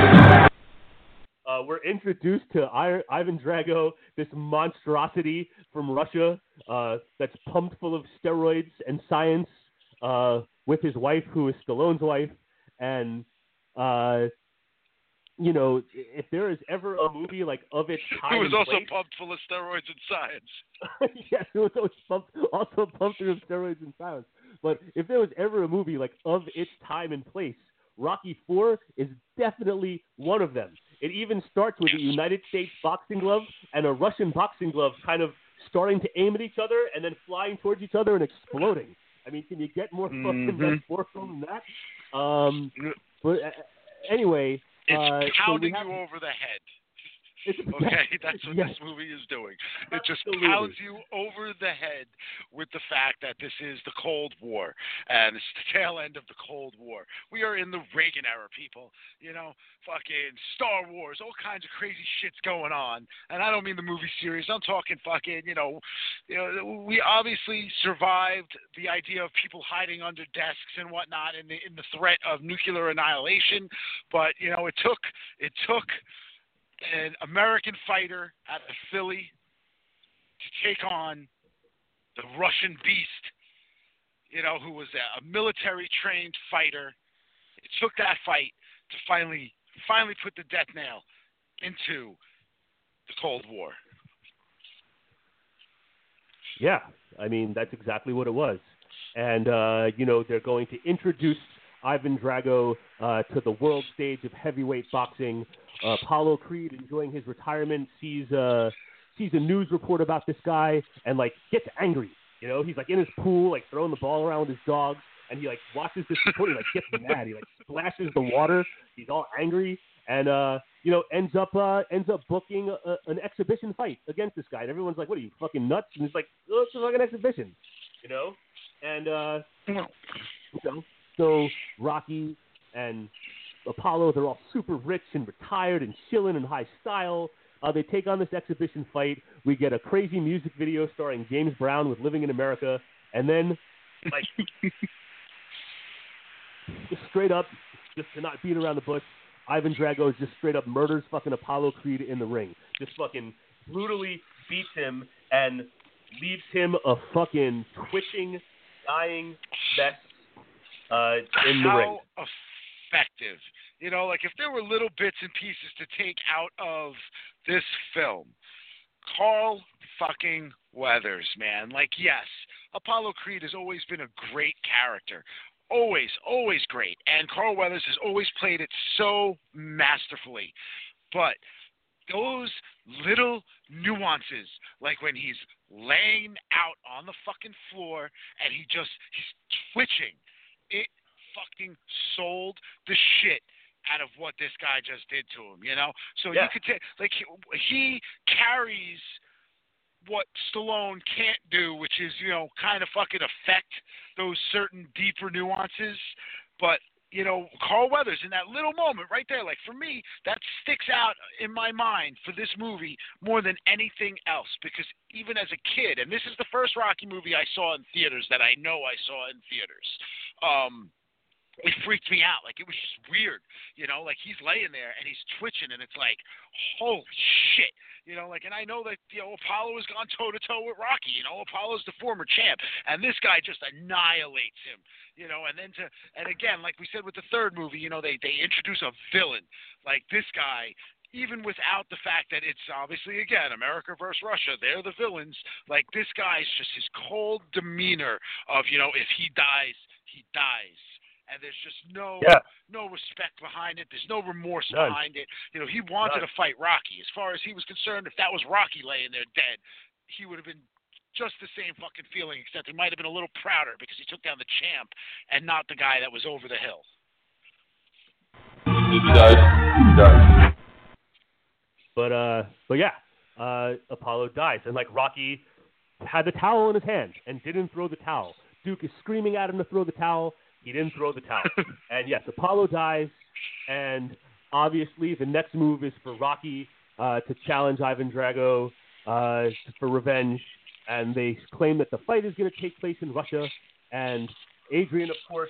uh, we're introduced to I- Ivan Drago, this monstrosity from Russia uh, that's pumped full of steroids and science, uh, with his wife, who is Stallone's wife, and uh, you know, if there is ever a movie like of its time, it was also place- pumped full of steroids and science. yes, it was always pumped, also pumped through steroids and science. But if there was ever a movie like of its time and place, Rocky Four is definitely one of them. It even starts with a United States boxing glove and a Russian boxing glove kind of starting to aim at each other and then flying towards each other and exploding. I mean, can you get more fucking Mhm. metaphorical than that? Um, but uh, anyway, It's uh, so pounding have- you over the head. Okay, that's what yes. this movie is doing. It just Absolutely. pounds you over the head with the fact that this is the Cold War and it's the tail end of the Cold War. We are in the Reagan era, people. You know, fucking Star Wars, all kinds of crazy shit's going on. And I don't mean the movie series. I'm talking fucking, you know, you know, we obviously survived the idea of people hiding under desks and whatnot in the in the threat of nuclear annihilation. But you know, it took it took an American fighter out of Philly to take on the Russian beast, you know, who was a, military trained fighter. It took that fight to finally finally put the death nail into the Cold War. Yeah, I mean that's exactly what it was, and uh, you know they're going to introduce Ivan Drago uh, to the world stage of heavyweight boxing. Uh, Apollo Creed, enjoying his retirement, sees uh, sees a news report about this guy and like gets angry. You know, he's like in his pool, like throwing the ball around with his dogs, and he like watches this report. He like gets mad. He like splashes the water. He's all angry, and uh, you know ends up uh, ends up booking a, an exhibition fight against this guy. And everyone's like, "What are you fucking nuts?" And he's like, "Oh, it's a fucking exhibition," you know. And uh, you know, Rocky and Apollo, they're all super rich and retired and chilling in high style. Uh, they take on this exhibition fight. We get a crazy music video starring James Brown with "Living in America," and then like just straight up, just to not beat around the bush, Ivan Drago just straight up murders fucking Apollo Creed in the ring. Just fucking brutally beats him and leaves him a fucking twitching, dying mess uh, in the How ring. effective You know, like if there were little bits and pieces to take out of this film, Carl fucking Weathers, man. Like, yes, Apollo Creed has always been a great character. Always, always great. And Carl Weathers has always played it so masterfully. But those little nuances, like when he's laying out on the fucking floor and he just, he's twitching, it fucking sold the shit out of what this guy just did to him, you know? So Yeah. you could take, like, he, he carries what Stallone can't do, which is, you know, kind of fucking affect those certain deeper nuances. But, you know, Carl Weathers in that little moment right there, like for me, that sticks out in my mind for this movie more than anything else. Because even as a kid, and this is the first Rocky movie I saw in theaters that I know I saw in theaters. Um, it freaked me out. Like it was just weird, you know. Like he's laying there and he's twitching, and it's like, holy shit, you know. Like, and I know that you know Apollo has gone toe to toe with Rocky. You know, Apollo's the former champ, and this guy just annihilates him, you know. And then to and again, like we said with the third movie, you know, they they introduce a villain like this guy. Even without the fact that it's obviously again America versus Russia, they're the villains. Like this guy's just his cold demeanor of you know if he dies, he dies and there's just no Yeah. no respect behind it. There's no remorse None. behind it. You know, he wanted None. to fight Rocky. As far as he was concerned, if that was Rocky laying there dead, he would have been just the same fucking feeling, except he might have been a little prouder because he took down the champ and not the guy that was over the hill. He does. He does. But uh, but yeah, uh, Apollo dies, and like Rocky had the towel in his hand and didn't throw the towel. Duke is screaming at him to throw the towel. He didn't throw the towel. and yes, Apollo dies, and obviously the next move is for Rocky uh, to challenge Ivan Drago uh, for revenge. And they claim that the fight is going to take place in Russia. And Adrian, of course,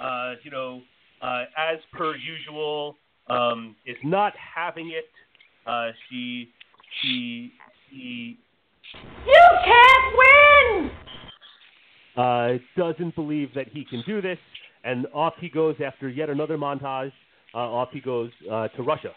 uh, you know, uh, as per usual, um, is not having it. Uh, she, she, she You can't win! uh, doesn't believe that he can do this, and off he goes after yet another montage. Uh, off he goes uh, to Russia.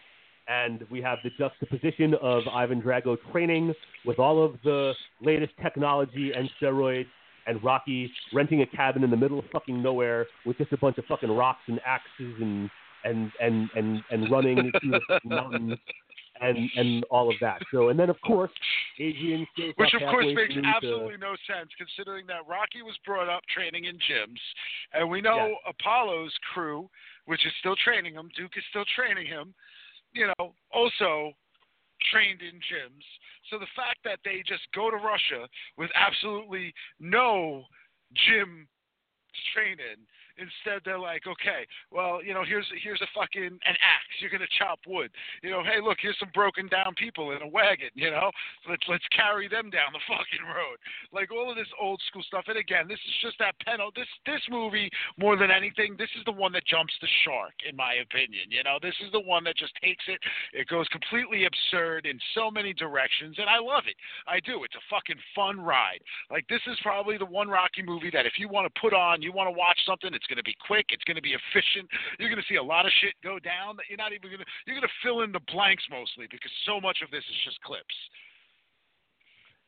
And we have the juxtaposition of Ivan Drago training with all of the latest technology and steroids, and Rocky renting a cabin in the middle of fucking nowhere with just a bunch of fucking rocks and axes and and and and, and running through the mountains and and all of that. So and then of course Adrian Which of course makes through to- absolutely no sense considering that Rocky was brought up training in gyms, and we know Apollo's crew, which is still training him, Duke is still training him, you know, also trained in gyms. So the fact that they just go to Russia with absolutely no gym training. Instead, they're like, okay, well, you know, here's here's a fucking an axe. You're gonna chop wood. You know, hey, look, here's some broken down people in a wagon. You know, let's let's carry them down the fucking road. Like all of this old school stuff. And again, this is just that penal. This this movie more than anything, this is the one that jumps the shark, in my opinion. You know, this is the one that just takes it. It goes completely absurd in so many directions, and I love it. I do. It's a fucking fun ride. Like this is probably the one Rocky movie that if you want to put on, you want to watch something, it's going to be quick, it's going to be efficient. You're going to see a lot of shit go down that you're not even going to. You're going to fill in the blanks mostly because so much of this is just clips.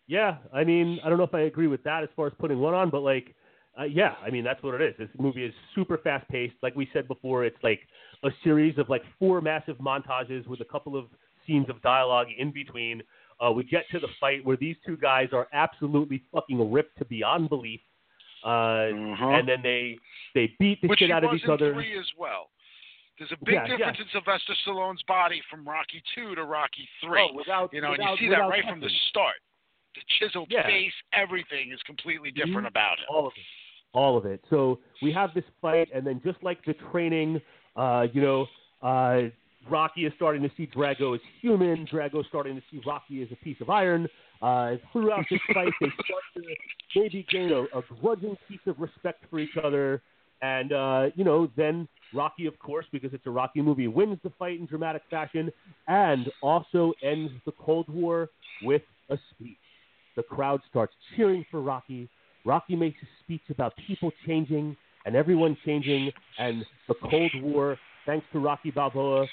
Yeah, I mean, I don't know if I agree with that as far as putting one on, but like, uh, yeah, I mean, that's what it is. This movie is super fast paced. Like we said before, it's like a series of like four massive montages with a couple of scenes of dialogue in between. Uh, we get to the fight where these two guys are absolutely fucking ripped to beyond belief, uh, and then they they beat the Which shit out of was each in other. three as well. There's a big Yeah, yeah. difference in Sylvester Stallone's body from Rocky two to Rocky three. Oh, without- you know, and you see that without right from the start. The chiseled Yeah. face, everything is completely different Mhm. about him. All of it. All of it. So we have this fight, and then just like the training, uh, you know, uh, Rocky is starting to see Drago as human. Drago starting to see Rocky as a piece of iron. Uh, throughout this fight, they start to maybe gain a, a grudging piece of respect for each other. And, uh, you know, then Rocky, of course, because it's a Rocky movie, wins the fight in dramatic fashion and also ends the Cold War with a speech. The crowd starts cheering for Rocky. Rocky makes a speech about people changing and everyone changing, and the Cold War thanks to Rocky Balboa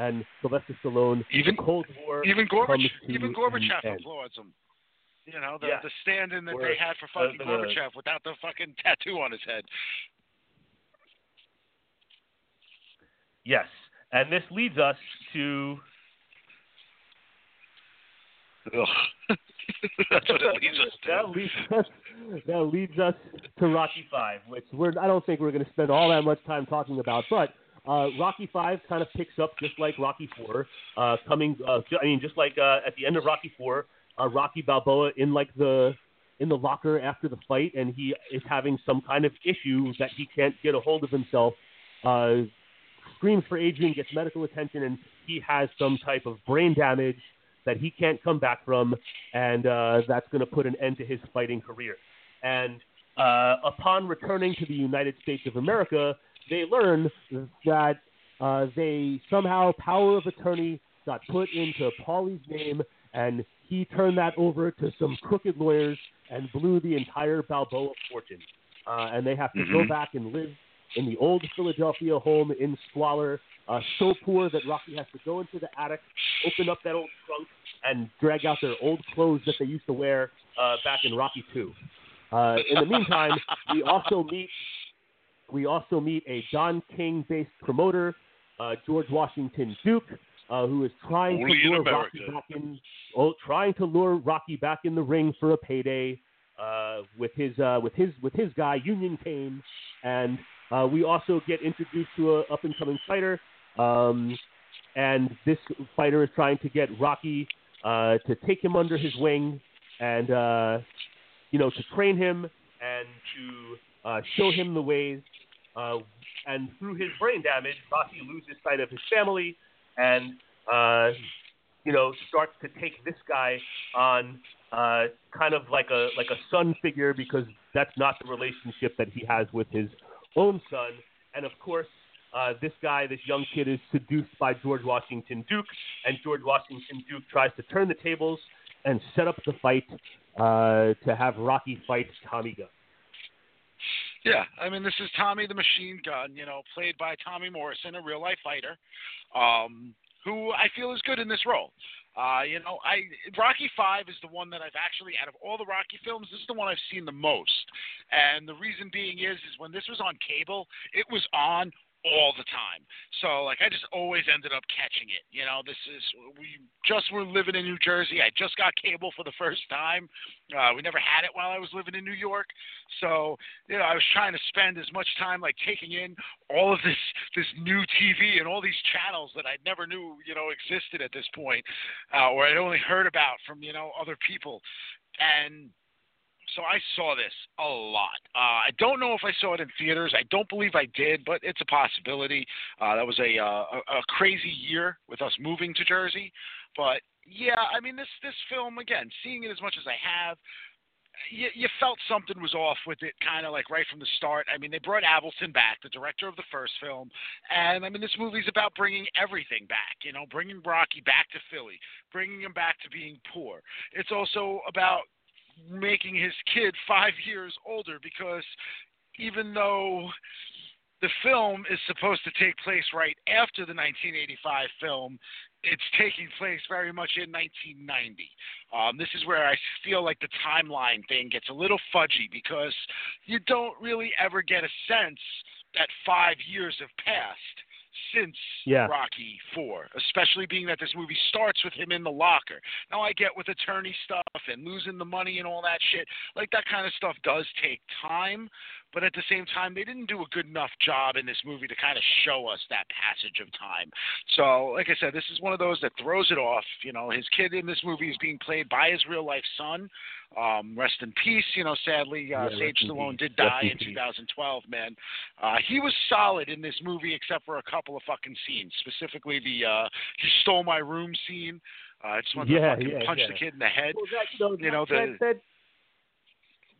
and Sylvester Stallone, Even- Cold War Even Gorbachev, even Gorbachev end. applauds him. You know the Yeah. the stand-in that Or they had for the- fucking the- Gorbachev without the fucking tattoo on his head. Yes, and this leads us to That's what it leads us to. that leads us that leads us to Rocky Five, which we're I don't think we're going to spend all that much time talking about, but uh, Rocky Five kind of picks up just like Rocky Four, uh, coming. Uh, I mean, just like uh, at the end of Rocky Four, uh, Rocky Balboa in like the in the locker after the fight, and he is having some kind of issue that he can't get a hold of himself. Uh, screams for Adrian, gets medical attention, and he has some type of brain damage that he can't come back from, and uh, that's going to put an end to his fighting career. And uh, upon returning to the United States of America, they learn that uh, they somehow power of attorney got put into Paulie's name, and he turned that over to some crooked lawyers and blew the entire Balboa fortune. Uh, and they have to go Mhm. back and live in the old Philadelphia home in squalor, uh, so poor that Rocky has to go into the attic, open up that old trunk, and drag out their old clothes that they used to wear uh, back in Rocky Two. Uh, in the meantime, we also meet we also meet a Don King-based promoter, uh, George Washington Duke, uh, who is trying Only to lure Rocky back in, oh, trying to lure Rocky back in the ring for a payday uh, with his uh, with his with his guy Union Cane, and uh, we also get introduced to an up and coming fighter, um, and this fighter is trying to get Rocky uh, to take him under his wing and uh, you know to train him and to uh, show him the ways. Uh, and through his brain damage, Rocky loses sight of his family and uh, you know starts to take this guy on uh, kind of like a like a son figure because that's not the relationship that he has with his own son. And of course, uh, this guy, this young kid, is seduced by George Washington Duke, and George Washington Duke tries to turn the tables and set up the fight uh, to have Rocky fight Tommy Gunn. Yeah, I mean, this is Tommy the Machine Gun, you know, played by Tommy Morrison, a real life fighter, um, who I feel is good in this role. Uh, you know, I Rocky Five is the one that I've actually, out of all the Rocky films, this is the one I've seen the most. And the reason being is, is when this was on cable, it was on all the time. So like I just always ended up catching it. You know, this is we just were living in New Jersey. I just got cable for the first time. Uh, we never had it while I was living in New York. So you know, I was trying to spend as much time like taking in all of this this new TV and all these channels that I never knew you know existed at this point, uh, or I'd only heard about from you know other people, and so I saw this a lot. Uh, I don't know if I saw it in theaters. I don't believe I did, but it's a possibility. Uh, that was a, uh, a a crazy year with us moving to Jersey, but yeah, I mean this this film again, seeing it as much as I have. You, you felt something was off with it, kind of like right from the start. I mean, they brought Avildsen back, the director of the first film, and I mean, this movie's about bringing everything back. You know, bringing Rocky back to Philly, bringing him back to being poor. It's also about making his kid five years older because even though the film is supposed to take place right after the 1985 film, it's taking place very much in 1990. Um, this is where I feel like the timeline thing gets a little fudgy because you don't really ever get a sense that five years have passed since Yeah. Rocky Four, especially being that this movie starts with him in the locker. Now I get with attorney stuff and losing the money and all that shit. Like that kind of stuff does take time, but at the same time they didn't do a good enough job in this movie to kind of show us that passage of time. So, like I said, this is one of those that throws it off. You know, his kid in this movie is being played by his real life son. Um, rest in peace. You know, sadly, uh, Yeah, Sage rest in Stallone did die in in 2012. Man, uh, he was solid in this movie except for a couple of fucking scenes, specifically the uh, "he stole my room" scene. Uh, I just wanted Yeah, to fucking yeah, punch yeah. the kid in the head. Well, that, you know, You know, that, the- that,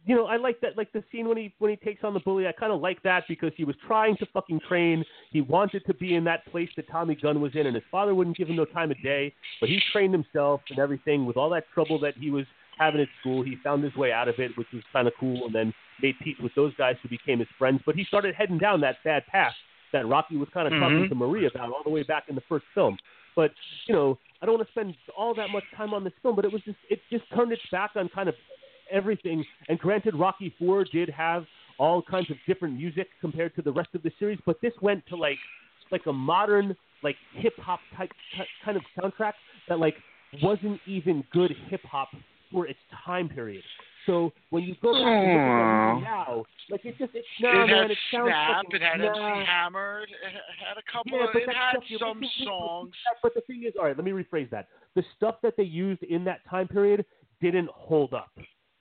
you know, I like that, like the scene when he when he takes on the bully. I kind of like that because he was trying to fucking train. He wanted to be in that place that Tommy Gunn was in, and his father wouldn't give him no time of day. But he trained himself and everything with all that trouble that he was having at school. He found his way out of it, which was kind of cool, and then made peace with those guys who became his friends. But he started heading down that bad path that Rocky was kind of Mhm. talking to Marie about all the way back in the first film. But you know, I don't want to spend all that much time on this film, but it was just it just turned its back on kind of everything. And granted, Rocky Four did have all kinds of different music compared to the rest of the series, but this went to like like a modern like hip hop type t- kind of soundtrack that like wasn't even good hip hop for its time period. So when you go back and look at now, like it just it's nah, it man, had it sounds Snap, fucking, it had nah. MC Hammer, it had a couple Yeah, of, but it had stuff some songs. But the thing is, all right, let me rephrase that. The stuff that they used in that time period didn't hold up.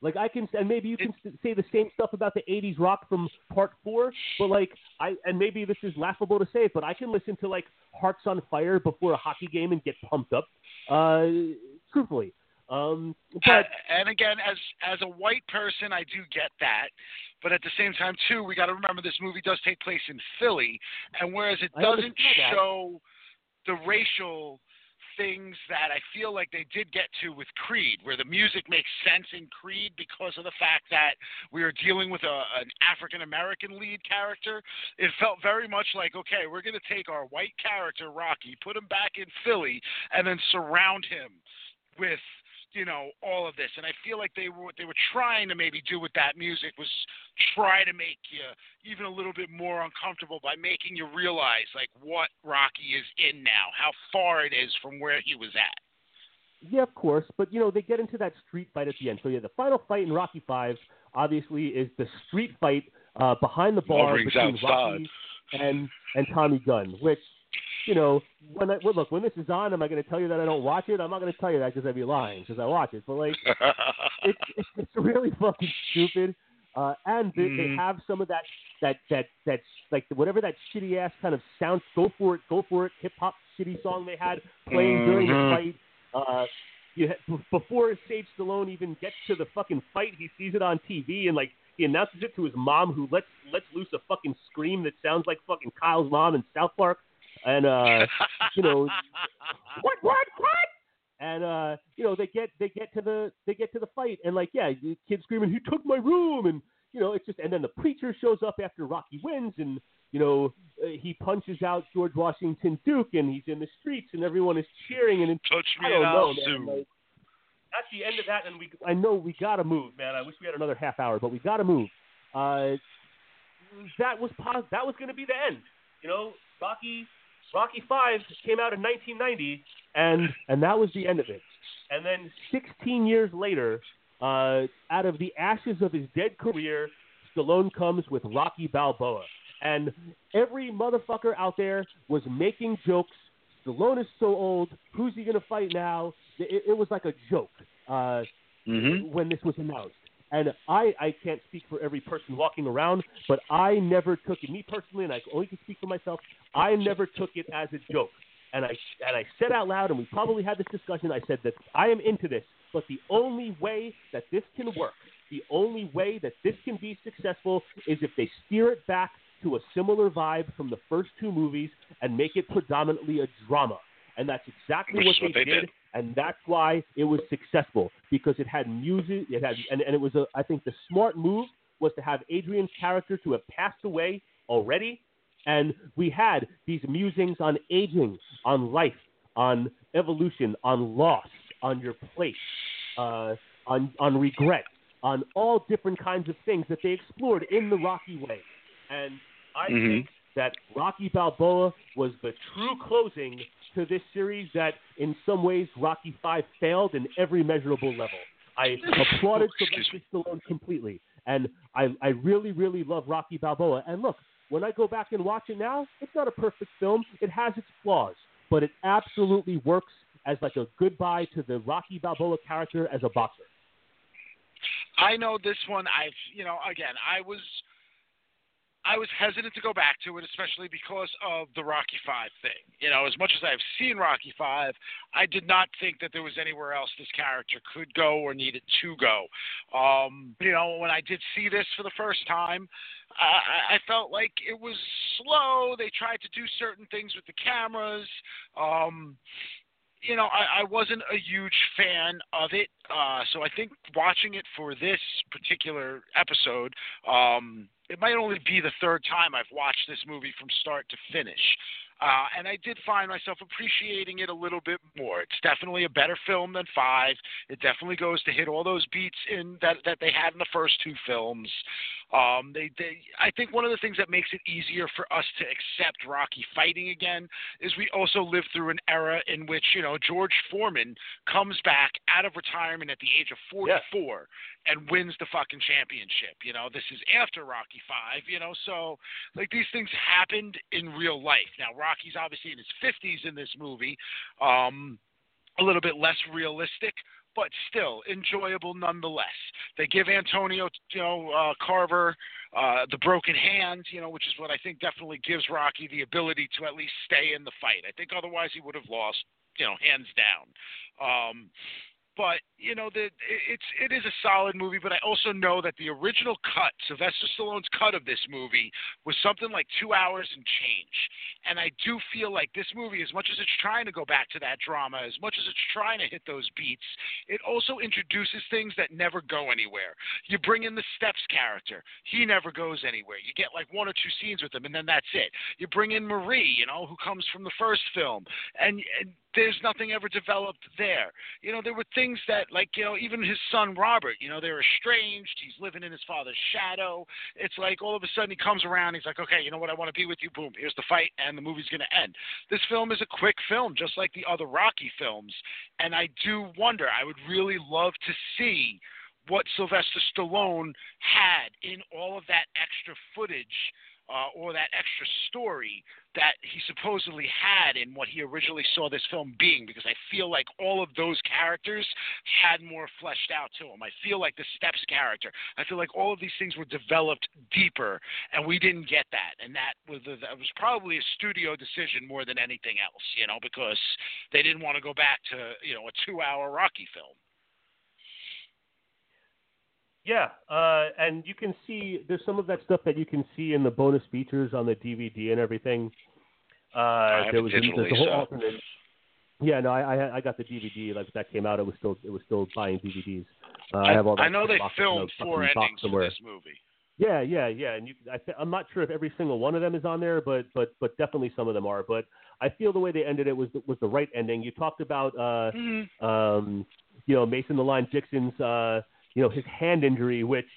Like I can, and maybe you can say the same stuff about the '80s rock from Part Four, but like I, and maybe this is laughable to say, but I can listen to like Hearts on Fire before a hockey game and get pumped up. Uh, truthfully, um, but and again, as as a white person, I do get that, but at the same time, too, we got to remember this movie does take place in Philly, and whereas it doesn't show the racial things that I feel like they did get to with Creed, where the music makes sense in Creed because of the fact that we are dealing with a, an African American lead character. It felt very much like, okay, we're going to take our white character, Rocky, put him back in Philly, and then surround him with you know all of this and i feel like they were what they were trying to maybe do with that music was try to make you even a little bit more uncomfortable by making you realize like what rocky is in now how far it is from where he was at Yeah, of course, but you know they get into that street fight at the end. So yeah, the final fight in Rocky Five obviously is the street fight uh, behind the bar between outside. Rocky and and Tommy Gunn. Which you know when I well, look when this is on, am I going to tell you that I don't watch it? I'm not going to tell you that because I'd be lying because I watch it. But like it's it's it's really fucking stupid. Uh, and they, they Mhm. have some of that that that that's like whatever that shitty ass kind of sound. Go for it, go for it, hip hop shitty song they had playing during the Mhm. fight. Uh, you ha- b- before Sage Stallone even gets to the fucking fight, he sees it on TV and like he announces it to his mom, who lets lets loose a fucking scream that sounds like fucking Kyle's mom in South Park. And uh, you know, what, what, what? And uh, you know, they get they get to the they get to the fight, and like, yeah, the kid screaming, "He took my room!" And you know, it's just, and then the preacher shows up after Rocky wins, and you know, uh, he punches out George Washington Duke, and he's in the streets, and everyone is cheering, and touch me I don't and know, I'll man. sue. Like, at the end of that, and we, I know we gotta move, man. I wish we had another half hour, but we gotta move. Uh, that was pos- that was going to be the end. You know, Rocky Rocky Five came out in 1990, and and that was the end of it. And then 16 years later, uh, out of the ashes of his dead career, Stallone comes with Rocky Balboa, and every motherfucker out there was making jokes. Stallone is so old. Who's he gonna fight now? It, it was like a joke. Uh, Mhm. when this was announced. And I, I can't speak for every person walking around, but I never took it. Me personally, and I only can speak for myself. I never took it as a joke. And I and I said out loud, and we probably had this discussion. I said that I am into this, but the only way that this can work, the only way that this can be successful, is if they steer it back to a similar vibe from the first two movies and make it predominantly a drama. And that's exactly what what they, they did. And that's why it was successful because it had music. It had, and, and it was a. I think the smart move was to have Adrian's character to have passed away already, and we had these musings on aging, on life, on evolution, on loss, on your place, uh, on on regret, on all different kinds of things that they explored in the Rocky way, and I Mhm. think that Rocky Balboa was the true closing to this series that in some ways Rocky Five failed in every measurable level. I applauded Sylvester Stallone completely, and I, I really, really love Rocky Balboa. And look, when I go back and watch it now, it's not a perfect film. It has its flaws, but it absolutely works as like a goodbye to the Rocky Balboa character as a boxer. I know this one. I've, you know, again, I was, I was hesitant to go back to it, especially because of the Rocky Five thing. You know, as much as I've seen Rocky Five, I did not think that there was anywhere else this character could go or needed to go. Um, you know, when I did see this for the first time, I, I felt like it was slow. They tried to do certain things with the cameras. Um, you know, I, I wasn't a huge fan of it. Uh, so I think watching it for this particular episode, um, it might only be the third time I've watched this movie from start to finish. Uh, and I did find myself appreciating it a little bit more. It's definitely a better film than five. It definitely goes to hit all those beats in that that they had in the first two films. Um, they, they, I think one of the things that makes it easier for us to accept Rocky fighting again is we also live through an era in which you know George Foreman comes back out of retirement at the age of 44 and wins the fucking championship. You know, this is after Rocky Five. You know, so like these things happened in real life. Now Rocky's obviously in his 50s in this movie. Um, a little bit less realistic, but still enjoyable nonetheless. They give Antonio, you know, uh, Tarver uh, the broken hand, you know, which is what I think definitely gives Rocky the ability to at least stay in the fight. I think otherwise he would have lost, you know, hands down. Um, but you know the it's it is a solid movie but i also know that the original cut sylvester stallone's cut of this movie was something like two hours and change. And i do feel like this movie as much as it's trying to go back to that drama as much as it's trying to hit those beats it also introduces things that never go anywhere. You bring in the steps character. He never goes anywhere. You get like one or two scenes with him and then that's it. You bring in marie you know who comes from the first film. And, and there's nothing ever developed there. You know, there were things that, like, you know, even his son Robert, you know, they're estranged. He's living in his father's shadow. It's like all of a sudden he comes around. He's like, okay, you know what? I want to be with you. Boom, here's the fight, and the movie's going to end. This film is a quick film, just like the other Rocky films. And I do wonder, I would really love to see what Sylvester Stallone had in all of that extra footage uh, or that extra story that he supposedly had in what he originally saw this film being because I feel like all of those characters had more fleshed out to them. I feel like the Steps character, I feel like all of these things were developed deeper and we didn't get that. And that was, that was probably a studio decision more than anything else, you know, because they didn't want to go back to, you know, a two hour Rocky film. Yeah, uh, and you can see there's some of that stuff that you can see in the bonus features on the DVD and everything. Uh, I there was digitally, a whole so- alternate. Yeah, no, I, I I got the DVD like that came out. It was still it was still buying DVDs. Uh, I, have all that I know they filmed four endings for this movie. Yeah, yeah, yeah. And you, I, th- I'm not sure if every single one of them is on there, but but but definitely some of them are. But I feel the way they ended it was was the right ending. You talked about uh, Mm-hmm. um, you know Mason the Line Dixon's uh, you know his hand injury, which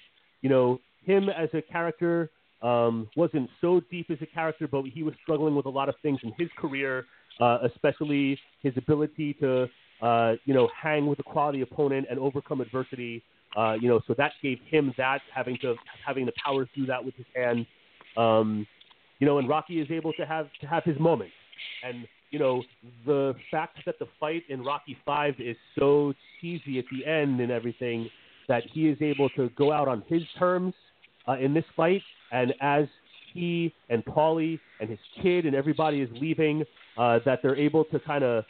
you know him as a character um, wasn't so deep as a character, but he was struggling with a lot of things in his career, uh, especially his ability to uh, you know hang with a quality opponent and overcome adversity. Uh, you know, so that gave him that having to having to power through that with his hand. Um, you know, and Rocky is able to have to have his moment. And you know, the fact that the fight in Rocky Five is so cheesy at the end and everything, that he is able to go out on his terms uh, in this fight, and as he and Paulie and his kid and everybody is leaving, uh, that they're able to kind of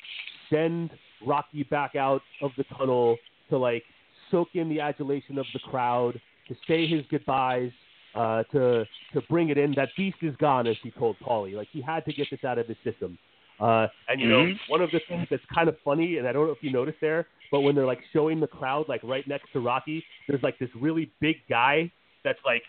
send Rocky back out of the tunnel to like soak in the adulation of the crowd, to say his goodbyes, uh, to to bring it in. That beast is gone, as he told Paulie. Like he had to get this out of his system. Uh, and you know, Mhm. one of the things that's kind of funny, and I don't know if you noticed there, but when they're like showing the crowd like right next to Rocky, there's like this really big guy that's like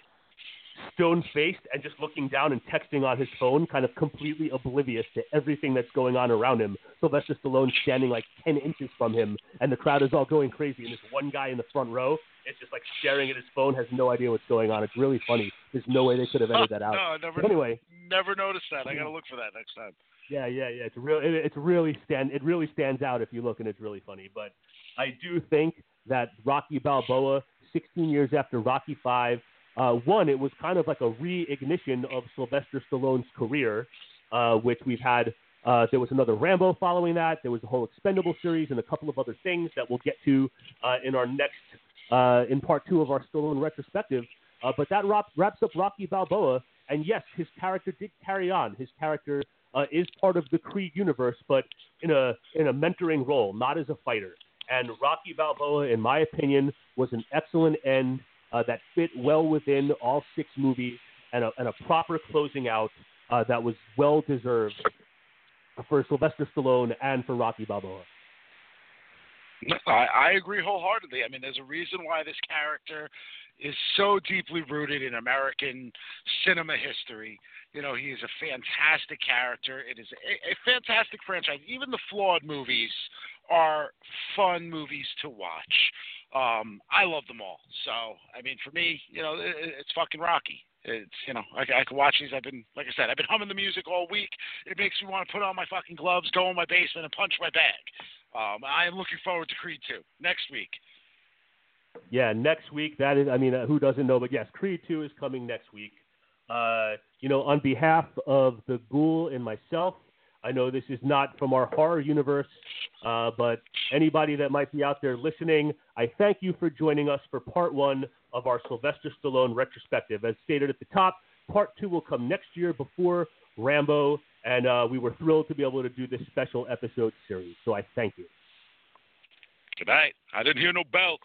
stone faced and just looking down and texting on his phone, kind of completely oblivious to everything that's going on around him. Sylvester Stallone standing like 10 inches from him, and the crowd is all going crazy. And this one guy in the front row is just like staring at his phone, has no idea what's going on. It's really funny. There's no way they could have edited that out. No, I never, But anyway, never noticed that. I got to look for that next time. Yeah, yeah, yeah. It's real. It, it's really stand. It really stands out if you look, and it's really funny. But I do think that Rocky Balboa, 16 years after Rocky Five, uh, one, it was kind of like a reignition of Sylvester Stallone's career, uh, which we've had. Uh, there was another Rambo following that. There was the whole Expendable series and a couple of other things that we'll get to uh, in our next, uh, in part two of our Stallone retrospective. Uh, but that wrap, wraps up Rocky Balboa. And yes, his character did carry on. His character uh, is part of the Creed universe, but in a in a mentoring role, not as a fighter. And Rocky Balboa, in my opinion, was an excellent end uh, that fit well within all six movies and a, and a proper closing out uh, that was well deserved for Sylvester Stallone and for Rocky Balboa. I, I agree wholeheartedly. I mean, there's a reason why this character is so deeply rooted in American cinema history. You know, he is a fantastic character. It is a, a fantastic franchise. Even the flawed movies are fun movies to watch. Um, I love them all. So, I mean, for me, you know, it, it's fucking Rocky. It's you know, I, I can watch these. I've been, like I said, I've been humming the music all week. It makes me want to put on my fucking gloves, go in my basement, and punch my bag. Um, I am looking forward to Creed 2 next week. Yeah, next week. That is, I mean, uh, who doesn't know? But yes, Creed 2 is coming next week. Uh, you know, on behalf of the Ghoul and myself, I know this is not from our horror universe, uh, but anybody that might be out there listening, I thank you for joining us for part one of our Sylvester Stallone retrospective. As stated at the top, part two will come next year before Rambo, and uh, we were thrilled to be able to do this special episode series. So I thank you. Good night. I didn't hear no bell.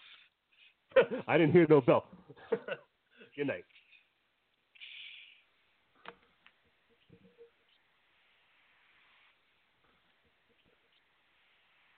I didn't hear no bell. Good night.